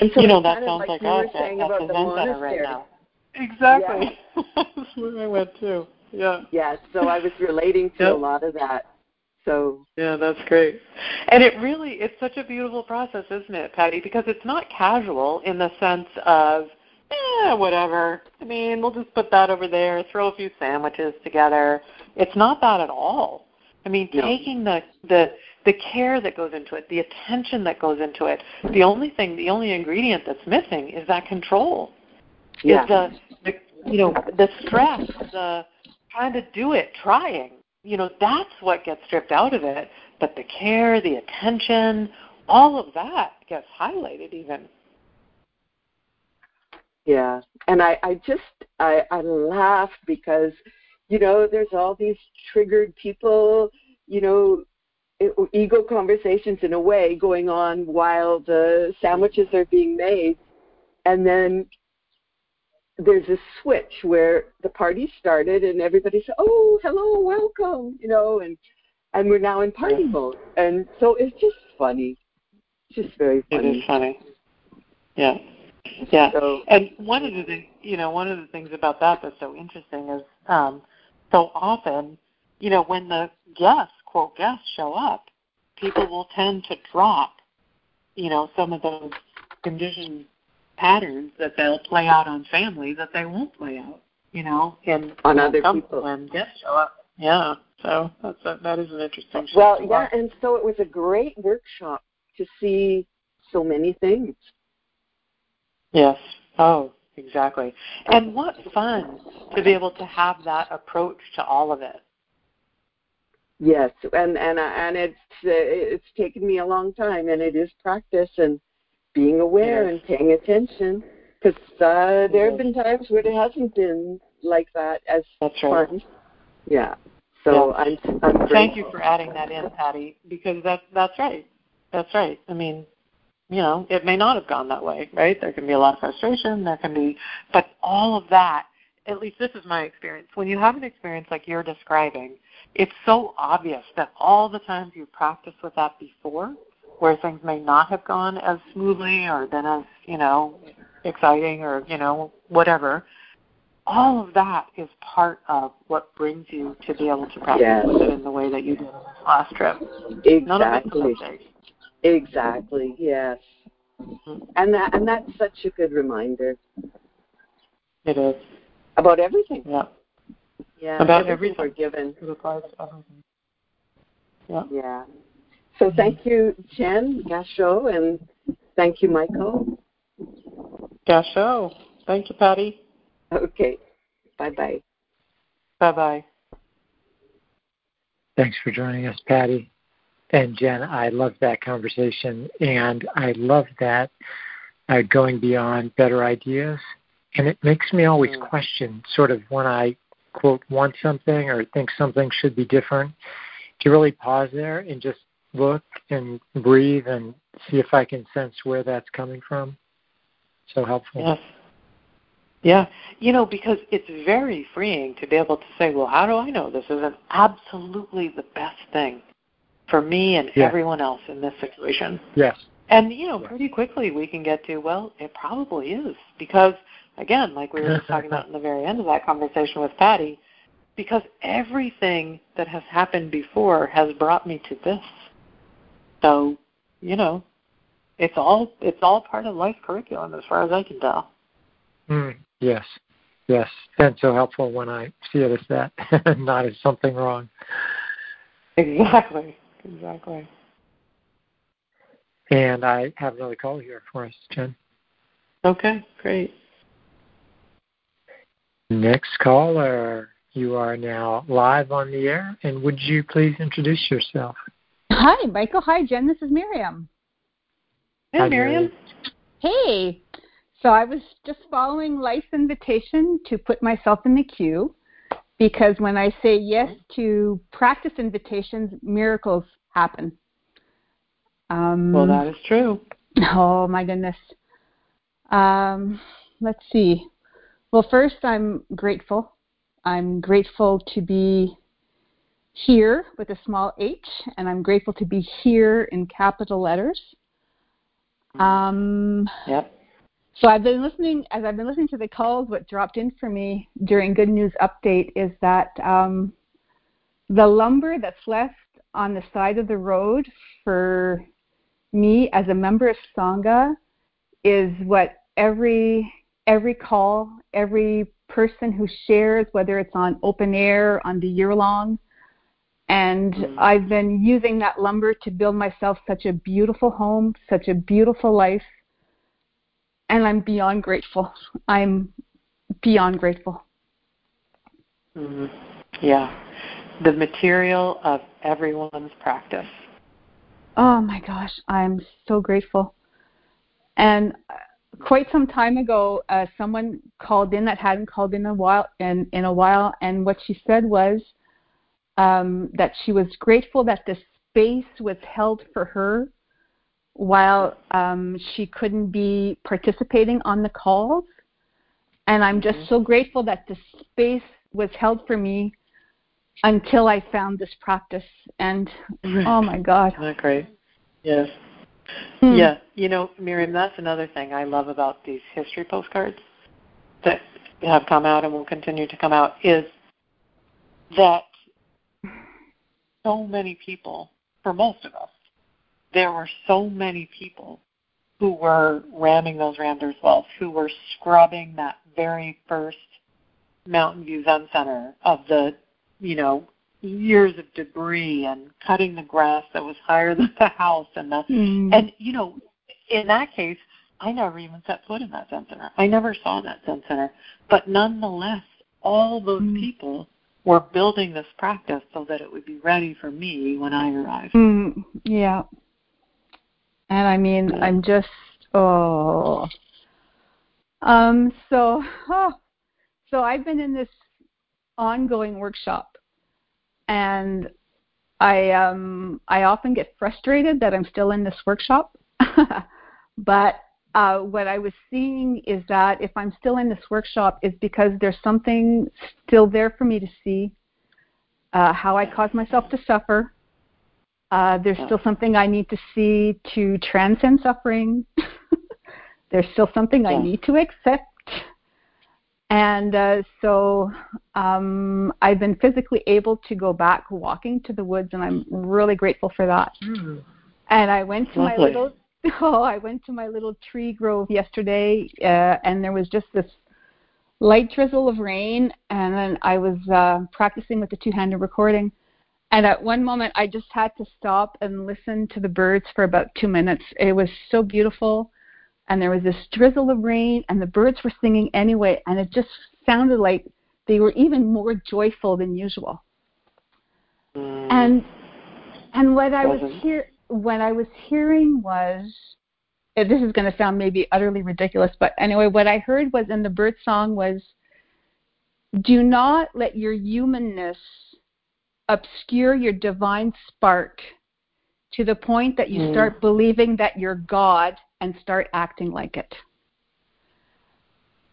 And so you know, that sounds like, like us at, at about the, the monastery. Right now. Exactly. Yeah. <laughs> That's where I went too. Yeah. Yeah, so I was relating to yep. a lot of that. So Yeah, that's great. And it really it's such a beautiful process, isn't it, Patty? Because it's not casual in the sense of eh, whatever. I mean, we'll just put that over there, throw a few sandwiches together. It's not that at all. I mean, no. taking the the the care that goes into it, the attention that goes into it. The only thing, the only ingredient that's missing is that control. Yeah. Is the, the you know the stress, the trying to do it, trying. You know that's what gets stripped out of it. But the care, the attention, all of that gets highlighted even. Yeah, and I I just I I laugh because you know there's all these triggered people you know ego conversations in a way going on while the sandwiches are being made and then there's a switch where the party started and everybody said oh hello welcome you know and and we're now in party mode. And so it's just funny. It's just very funny it is funny. yeah. Yeah. So, and one of the things you know one of the things about that that's so interesting is um so often you know when the guests quote guests show up, people will tend to drop, you know, some of those conditioned patterns that they'll play out on family that they won't play out, you know, and on other people And guests show up. Yeah. So that's a, that is an interesting. Well, yeah, and so it was a great workshop to see so many things. Yes. Oh, exactly. And what fun to be able to have that approach to all of it. Yes, and and and it's it's taken me a long time, and it is practice and being aware yes. and paying attention. Because uh, there have been times where it hasn't been like that as That's right. fun. Yeah. So yeah. I'm, I'm Thank you for adding that in, Patty, because that that's right. That's right. I mean, you know, it may not have gone that way, right? There can be a lot of frustration. There can be, but all of that. At least this is my experience. When you have an experience like you're describing it's so obvious that all the times you practiced with that before, where things may not have gone as smoothly or been as, you know, exciting or, you know, whatever, all of that is part of what brings you to be able to practice yes. with it in the way that you did on this last trip. Exactly. None of it's. Exactly, yes. Mm-hmm. And that and that's such a good reminder. It is. About everything. Yeah. Yeah, about everything we're given. It applies to everything. Yeah. Yeah. So thank you, Jen Gasho, and thank you, Michael. Gasho. Thank you, Patty. Okay. Bye bye. Bye bye. Thanks for joining us, Patty. And Jen, I love that conversation, and I love that uh, going beyond better ideas. And it makes me always mm. question, sort of, when I quote want something or think something should be different to really pause there and just look and breathe and see if I can sense where that's coming from. So helpful. Yes. Yeah, you know, because it's very freeing to be able to say, well, how do I know this isn't absolutely the best thing for me and yes. everyone else in this situation? Yes. And, you know, pretty quickly we can get to, well, it probably is because – again, like we were talking about <laughs> in the very end of that conversation with Patty, because everything that has happened before has brought me to this. So, you know, it's all it's all part of life curriculum as far as I can tell. Mm, yes. Yes. And so helpful when I see it as that, <laughs> not as something wrong. Exactly. Exactly. And I have another call here for us, Jen. Okay. Great. Next caller, you are now live on the air, and would you please introduce yourself? Hi, Michael. Hi, Jen. This is Miriam. Hey, Hi, Miriam. Hey. So I was just following life's invitation to put myself in the queue because when I say yes to practice invitations, miracles happen. Um, well, that is true. Oh, my goodness. Um, let's see. Well, first, I'm grateful. I'm grateful to be here with a small h, and I'm grateful to be here in capital letters. Um, yep. So I've been listening as I've been listening to the calls. What dropped in for me during Good News Update is that um, the lumber that's left on the side of the road for me as a member of Sangha is what every every call, every person who shares, whether it's on open air, on the year long, and mm-hmm. I've been using that lumber to build myself such a beautiful home, such a beautiful life. And I'm beyond grateful. I'm beyond grateful. Mm-hmm. Yeah. The material of everyone's practice. Oh my gosh, I'm so grateful. And quite some time ago, uh, someone called in that hadn't called in a while, in, in a while, and what she said was, um, that she was grateful that the space was held for her while um, she couldn't be participating on the calls. And I'm just mm-hmm. so grateful that the space was held for me until I found this practice. And oh my <laughs> God. Isn't that great? Yes. Hmm. Yeah. You know, Miriam, that's another thing I love about these history postcards that have come out and will continue to come out is that so many people, for most of us, there were so many people who were ramming those rammed earth wells, who were scrubbing that very first Mountain View Zen Center of the, you know, years of debris and cutting the grass that was higher <laughs> than the house and the mm. and you know, in that case, I never even set foot in that Zen Center. I never saw that Zen Center. But nonetheless, all those mm. people we're building this practice so that it would be ready for me when I arrive. Mm, yeah. And I mean. I'm just oh. Um. So, <laughs> oh, so I've been in this ongoing workshop, and I um I often get frustrated that I'm still in this workshop, <laughs> but uh, what I was seeing is that if I'm still in this workshop, is because there's something still there for me to see. Uh, how I caused myself to suffer. Uh, there's still something I need to see to transcend suffering. <laughs> there's still something I need to accept. And uh, so um, I've been physically able to go back walking to the woods, and I'm really grateful for that. Mm. And I went to Lovely. my little <laughs> Oh, I went to my little tree grove yesterday, uh, and there was just this light drizzle of rain, and then I was uh, practicing with the two-handed recording. And at one moment, I just had to stop and listen to the birds for about two minutes. It was so beautiful, and there was this drizzle of rain, and the birds were singing anyway, and it just sounded like they were even more joyful than usual. Mm. And and what I was here what I was hearing was this is going to sound maybe utterly ridiculous, but anyway, what I heard was in the bird song was do not let your humanness obscure your divine spark to the point that you mm. start believing that you're God and start acting like it.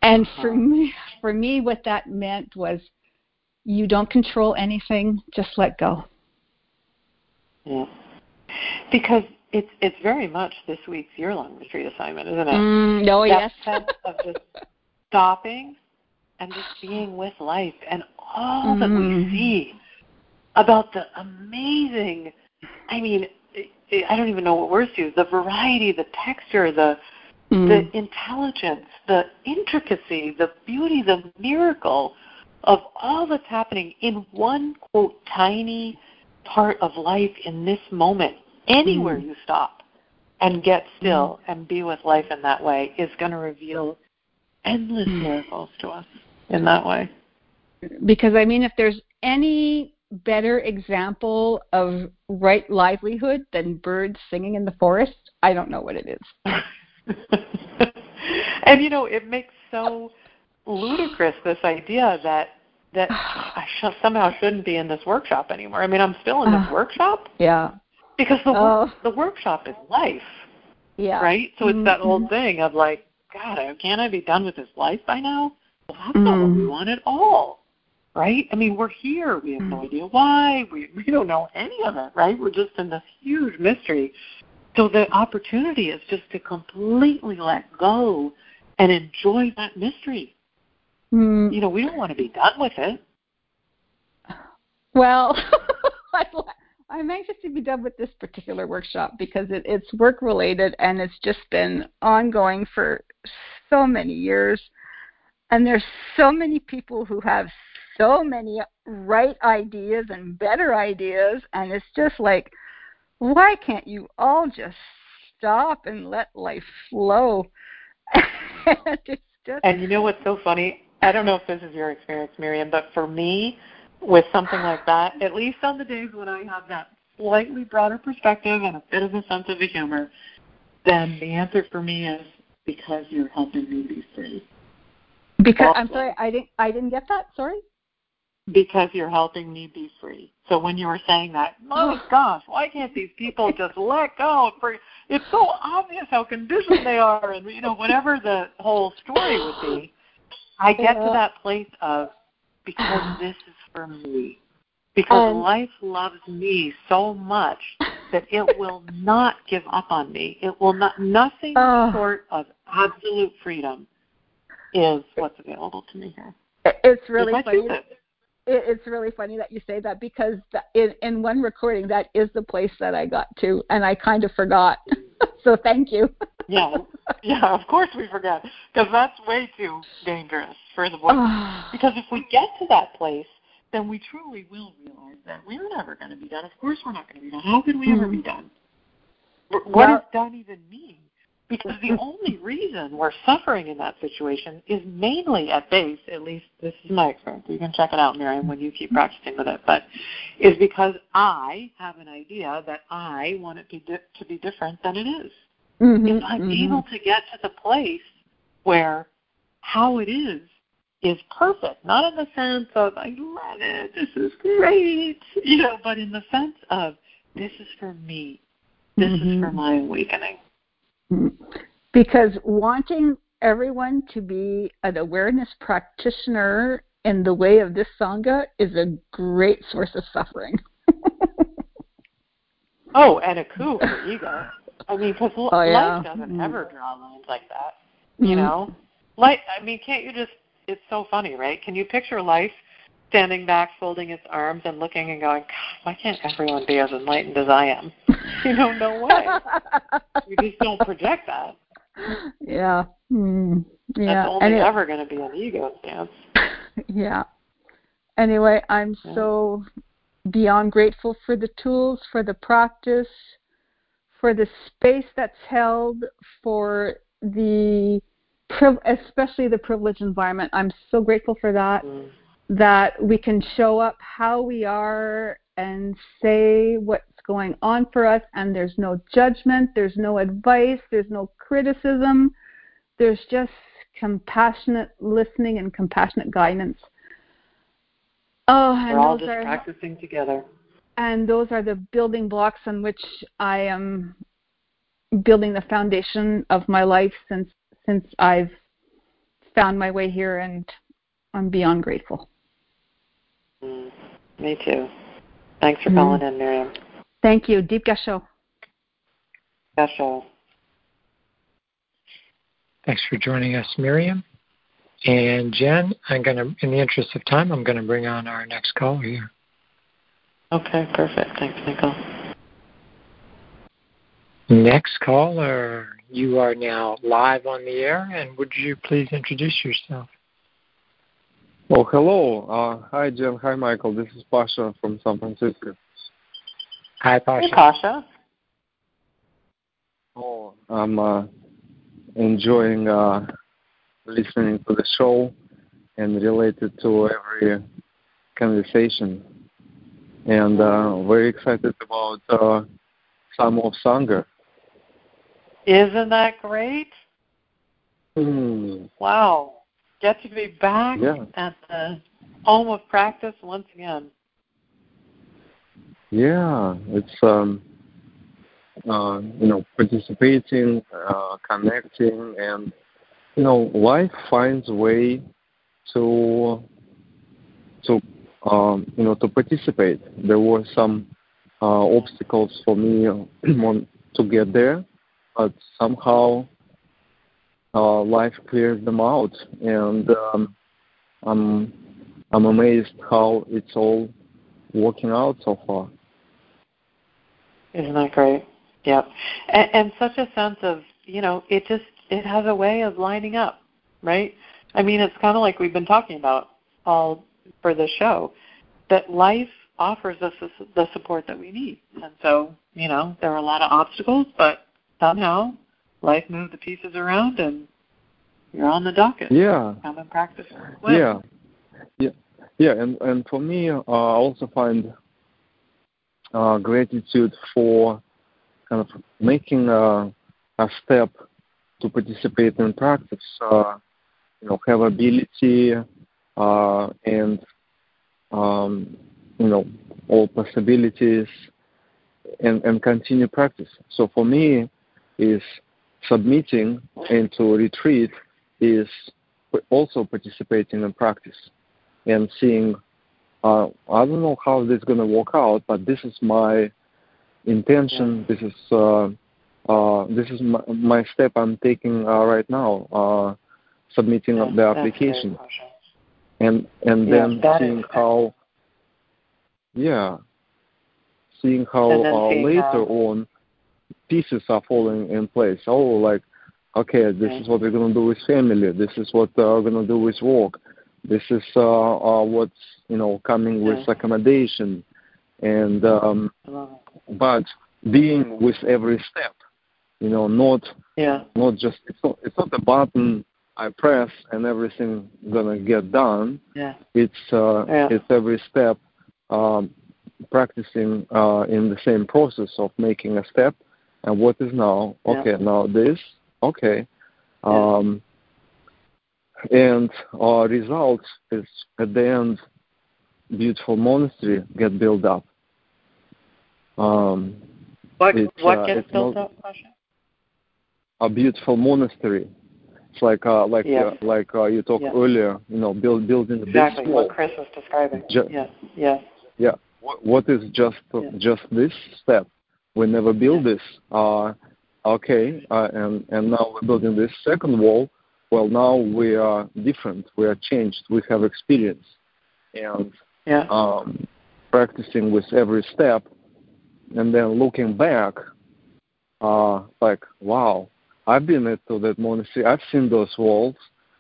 And uh-huh. for me, for me, what that meant was you don't control anything, just let go. Yeah. Because it's it's very much this week's year long retreat assignment, isn't it? Mm, oh that yes. sense of just stopping and just being with life and all mm. that we mm. see about the amazing I mean I don't even know what words to use, the variety, the texture, the mm. the intelligence, the intricacy, the beauty, the miracle of all that's happening in one quote tiny part of life in this moment, anywhere mm. you stop and get still mm. and be with life in that way is going to reveal endless miracles to us in that way. Because I mean, if there's any better example of right livelihood than birds singing in the forest, I don't know what it is. <laughs> and you know, it makes so ludicrous this idea that that <sighs> I sh- somehow shouldn't be in this workshop anymore. I mean, I'm still in this uh, <sighs> workshop. Yeah. Because the uh, the workshop is life. Yeah. Right. So it's that old mm-hmm. thing of like, God, can't I be done with this life by now? Well, that's mm. not what we mm. want at all. Right? I mean, we're here. We have no mm. idea why. We we don't know any of it. Right? We're just in this huge mystery. So the opportunity is just to completely let go and enjoy that mystery. Mm. You know, we don't want to be done with it. Well, <laughs> I'm anxious to be done with this particular workshop because it, it's work related and it's just been ongoing for so many years. And there's so many people who have so many right ideas and better ideas. And it's just like, why can't you all just stop and let life flow? <laughs> it's just, and you know what's so funny? I don't know if this is your experience, Miriam, but for me, with something like that, at least on the days when I have that slightly broader perspective and a bit of a sense of the humor, then the answer for me is because you're helping me be free. Because also, I'm sorry, I didn't I didn't get that. Sorry. Because you're helping me be free. So when you were saying that, oh gosh, why can't these people just <laughs> let go? For it's so obvious how conditioned they are, and you know whatever the whole story would be. I get to that place of because <sighs> this is for me. Because um, life loves me so much that it <laughs> will not give up on me. It will not nothing uh, short of absolute freedom is what's available to me here. It's really funny. That, it's really funny that you say that because in, in one recording that is the place that I got to, and I kind of forgot. <laughs> so thank you. Yeah, yeah. Of course we forget because that's way too dangerous for the voice. <sighs> because if we get to that place, then we truly will realize that we're never going to be done. Of course, we're not going to be done. How could we mm-hmm. ever be done? What does done even mean? Because the only reason we're suffering in that situation is mainly at base, at least this is my experience. You can check it out, Miriam, when you keep practicing with it. But is because I have an idea that I want it to, di- to be different than it is. Mm-hmm, if I'm mm-hmm. able to get to the place where how it is is perfect, not in the sense of I love it, this is great, you know, but in the sense of this is for me, this mm-hmm. is for my awakening. Because wanting everyone to be an awareness practitioner in the way of this Sangha is a great source of suffering. <laughs> oh, and a coup for ego. I mean, because oh, yeah. life doesn't mm ever draw lines like that. You mm know, life. I mean, can't you just? It's so funny, right? Can you picture life standing back, folding its arms, and looking and going, God, "Why can't everyone be as enlightened as I am?" <laughs> you know, no way. you just don't project that. Yeah. Mm, yeah. That's only ever going to be an ego stance. <laughs> yeah. Anyway, I'm yeah. so beyond grateful for the tools, for the practice, for the space that's held, for the especially the privileged environment. I'm so grateful for that. Mm. That we can show up how we are and say what's going on for us, and there's no judgment, there's no advice, there's no criticism, there's just compassionate listening and compassionate guidance. Oh, and we're all just are, practicing together. And those are the building blocks on which I am building the foundation of my life since since I've found my way here, and I'm beyond grateful. Mm, me too. Thanks for mm. calling in, Miriam. Thank you. Deep Gasho. Gasho. Thanks for joining us, Miriam. And Jen, I'm going to, in the interest of time, I'm going to bring on our next caller here. Okay, perfect. Thanks, Nicole. Next caller, you are now live on the air, and would you please introduce yourself? Oh, hello. Uh, hi, Jen. Hi, Michael. This is Pasha from San Francisco. Hi, Pasha. Hey, Pasha. Oh, I'm uh, enjoying uh, listening to the show and related to every conversation. And uh, very excited about uh, Summer of Sangha. Isn't that great? Mm. Wow. Get to be back Yeah. at the home of practice once again. Yeah, it's um, uh, you know participating, uh, connecting, and you know life finds a way to to um, you know to participate. There were some uh, obstacles for me <clears throat> to get there, but somehow uh, life clears them out, and um, I'm I'm amazed how it's all working out so far. Isn't that great? Yep. And, and such a sense of, you know, it just it has a way of lining up, right? I mean, it's kind of like we've been talking about all for the show that life offers us the, support that we need. And so, you know, there are a lot of obstacles, but somehow life moved the pieces around and you're on the docket. Yeah, Come and practice. Well, yeah, yeah, yeah. And and for me, uh, I also find uh, gratitude for kind of making a, a step to participate in practice. Uh, you know, have ability and um, you know all possibilities and and continue practice. So for me, is submitting into retreat is also participating in practice and seeing uh, I don't know how this is going to work out, but this is my intention. This is uh, uh, this is my, my step I'm taking uh, right now, uh, submitting the application. And and then seeing how, yeah, seeing how uh, seeing later how- on pieces are falling in place. Oh, like okay, this Right. is what we're gonna do with family. This is what uh, we're gonna do with work. This is uh, uh, what's you know coming with accommodation, and um, I love it. but being with every step, you know, not Yeah. not just it's not it's not a button I press and everything gonna get done. Yeah. It's uh, Yeah. it's every step um, practicing uh, in the same process of making a step and what is now Yeah. okay now this okay Yeah. um, and uh, result is at the end beautiful monastery get built up um, What what uh, gets built up, Pasha? a beautiful monastery like uh, like Yes. uh, like uh, you talked Yes. earlier you know build building the Exactly big wall what Chris was describing. Ju- yes. Yes. yeah what, what is just Yeah. just this step we never build this uh okay uh, and and now we're building this second wall well now we are different we are changed we have experience and Yeah. um practicing with every step and then looking back uh like wow i've been to that monastery i've seen those walls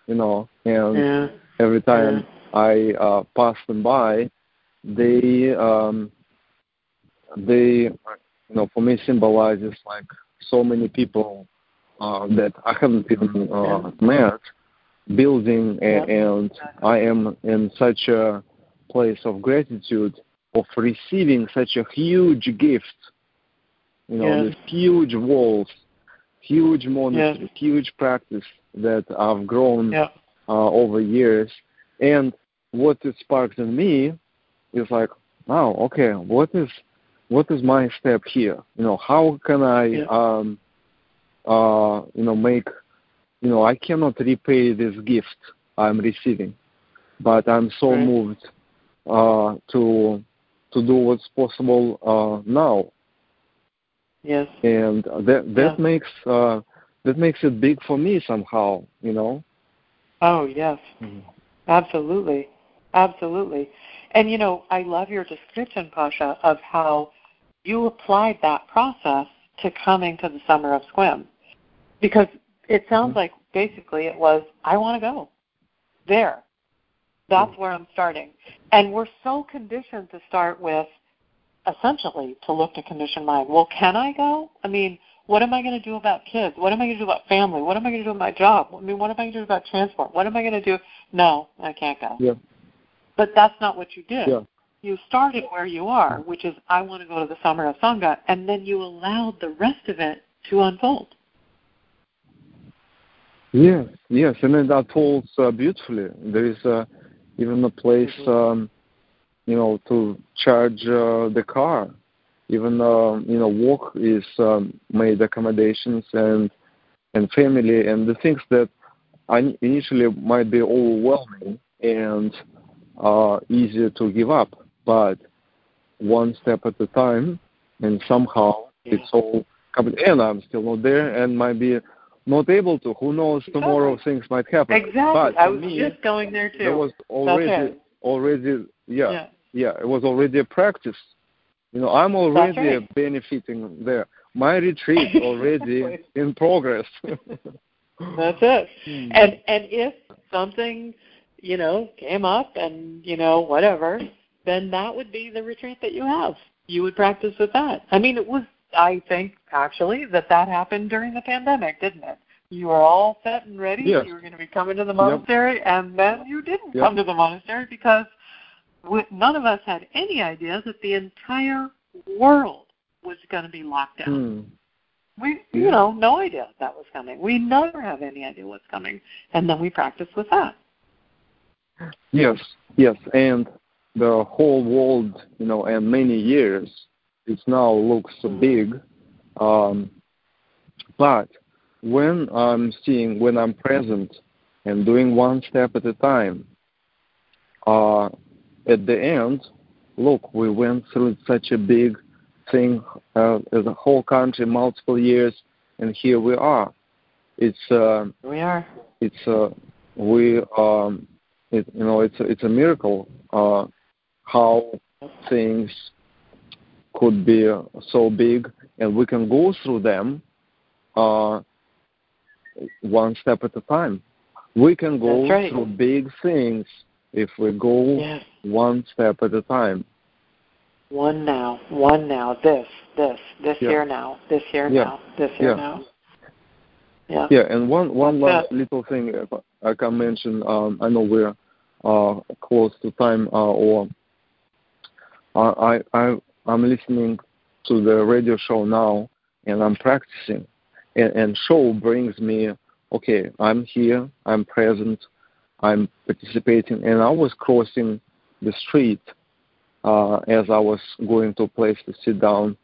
you know and yeah. every time I uh, pass them by, they um, they you know for me symbolizes like so many people uh, that I haven't even uh, met building a- Yeah. and I am in such a place of gratitude of receiving such a huge gift you know Yeah. these huge walls huge monastery huge practice that I've grown Yeah. uh, over years. And what it sparks in me is like, wow, okay, what is what is my step here? You know, how can I, Yeah. um, uh, you know, make, you know, I cannot repay this gift I'm receiving, but I'm so Right. moved uh, to to do what's possible uh, now, Yes. and that that Yeah. makes uh, that makes it big for me somehow, you know. Oh yes. Mm-hmm. Absolutely. Absolutely. And you know, I love your description, Pasha, of how you applied that process to coming to the summer of Sequim. Because it sounds Mhm. like basically it was, I want to go. There. That's where I'm starting. And we're so conditioned to start with essentially to look to condition mind. Well, can I go? I mean, what am I going to do about kids? What am I going to do about family? What am I going to do about my job? I mean, what am I going to do about transport? What am I going to do? No, I can't go. Yeah. But that's not what you did. Yeah. You started where you are, which is I want to go to the summer of Sangha, and then you allowed the rest of it to unfold. Yes, yes, and it unfolds uh, beautifully. There is uh, even a place, Mm-hmm. um, you know, to charge uh, the car. Even uh, you know, work is um, made accommodations and and family and the things that I initially might be overwhelming and uh, easier to give up, but one step at a time, and somehow it's all coming. And I'm still not there, and might be not able to. Who knows? Tomorrow things might happen. Exactly. But I was me, just going there too. there was already right. already yeah, yeah. Yeah it was already a practice. You know, I'm already right. benefiting there. My retreat already <laughs> in progress. That's it. <laughs> Hmm. And and if something, you know, came up and, you know, whatever, then that would be the retreat that you have. You would practice with that. I mean, it was I think actually that that happened during the pandemic, didn't it? You were all set and ready. Yes. You were going to be coming to the monastery, and then you didn't Yep. come to the monastery because none of us had any idea that the entire world was going to be locked down. Hmm. We, Yeah. you know, no idea that was coming. We never have any idea what's coming, and then we practice with that. Yes, yes, and the whole world, you know, and many years, it now looks big. Um, but when I'm seeing, when I'm present and doing one step at a time, uh, at the end, look, we went through such a big thing uh, as a whole country, multiple years, and here we are. It's uh, We are. it's uh, we um, it, you know it's a, it's a miracle uh, how things could be uh, so big and we can go through them uh, one step at a time. We can go right. through big things if we go Yes. one step at a time. One now, one now, this, this, this Yeah. here now, this here Yeah. now, this here Yeah. now. Yeah. Yeah, and one one That's last it. little thing if I can mention. Um, I know we're uh, close to time, uh, or uh, I I I'm listening to the radio show now, and I'm practicing, and, and show brings me. Okay, I'm here. I'm present. I'm participating, and I was crossing the street uh, as I was going to a place to sit down,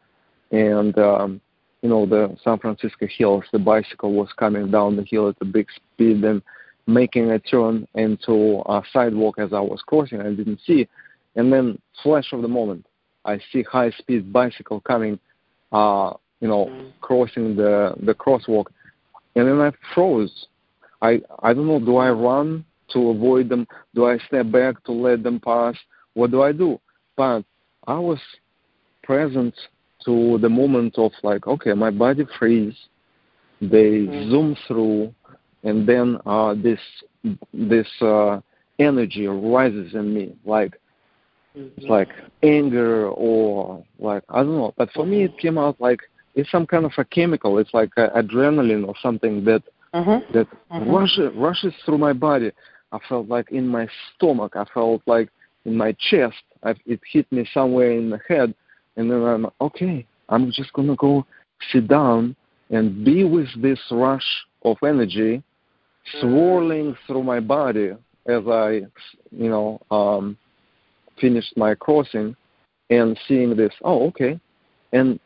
and um, you know the San Francisco hills. The bicycle was coming down the hill at a big speed and making a turn into a sidewalk as I was crossing. I didn't see, and then flash of the moment, I see high speed bicycle coming, uh, you know, crossing the the crosswalk, and then I froze. I I don't know. Do I run to avoid them? Do I step back to let them pass? What do I do? But I was present to the moment of like, okay, my body freeze. They Mm. zoom through, and then uh, this this uh, energy rises in me, like it's like anger or like I don't know. But for me, it came out like it's some kind of a chemical. It's like uh, adrenaline or something that Mm-hmm. that Mhm. rushes rushes through my body. I felt like in my stomach. I felt like in my chest. I, it hit me somewhere in the head, and then I'm okay. I'm just gonna go sit down and be with this rush of energy swirling through my body as I, you know, um, finished my crossing, and seeing this. Oh, okay, and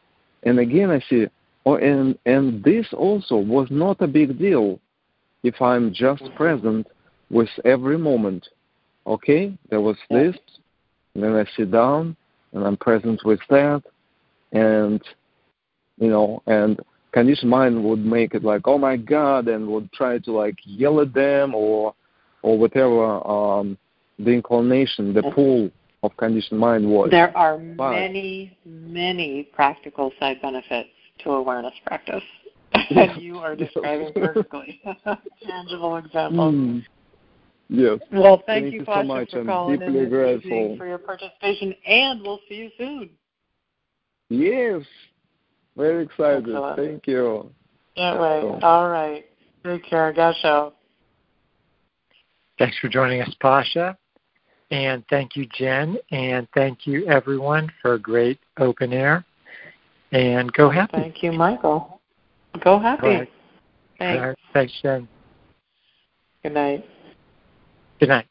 and again I see. Oh, and and this also was not a big deal if I'm just present with every moment. Okay, there was this, and then I sit down and I'm present with that, and you know, and conditioned mind would make it like, oh my God, and would try to like yell at them or or whatever um, the inclination, the pull of conditioned mind was. There are But- many, many practical side benefits to awareness practice. and <laughs> you are describing perfectly. <laughs> Tangible examples. Mm. Yes. Well, thank, Thank you, you so much. for I'm calling in deeply this grateful. for your participation, and we'll see you soon. Yes. Very excited. Excellent. Thank you. Can't wait. All right. Take care. Gassho. Thanks for joining us, Pasha. And thank you, Jen. And thank you, everyone, for a great open air. And go happy. Thank you, Michael. Go happy. All right. Thanks. All right. Thanks, Jen. Good night. Good night.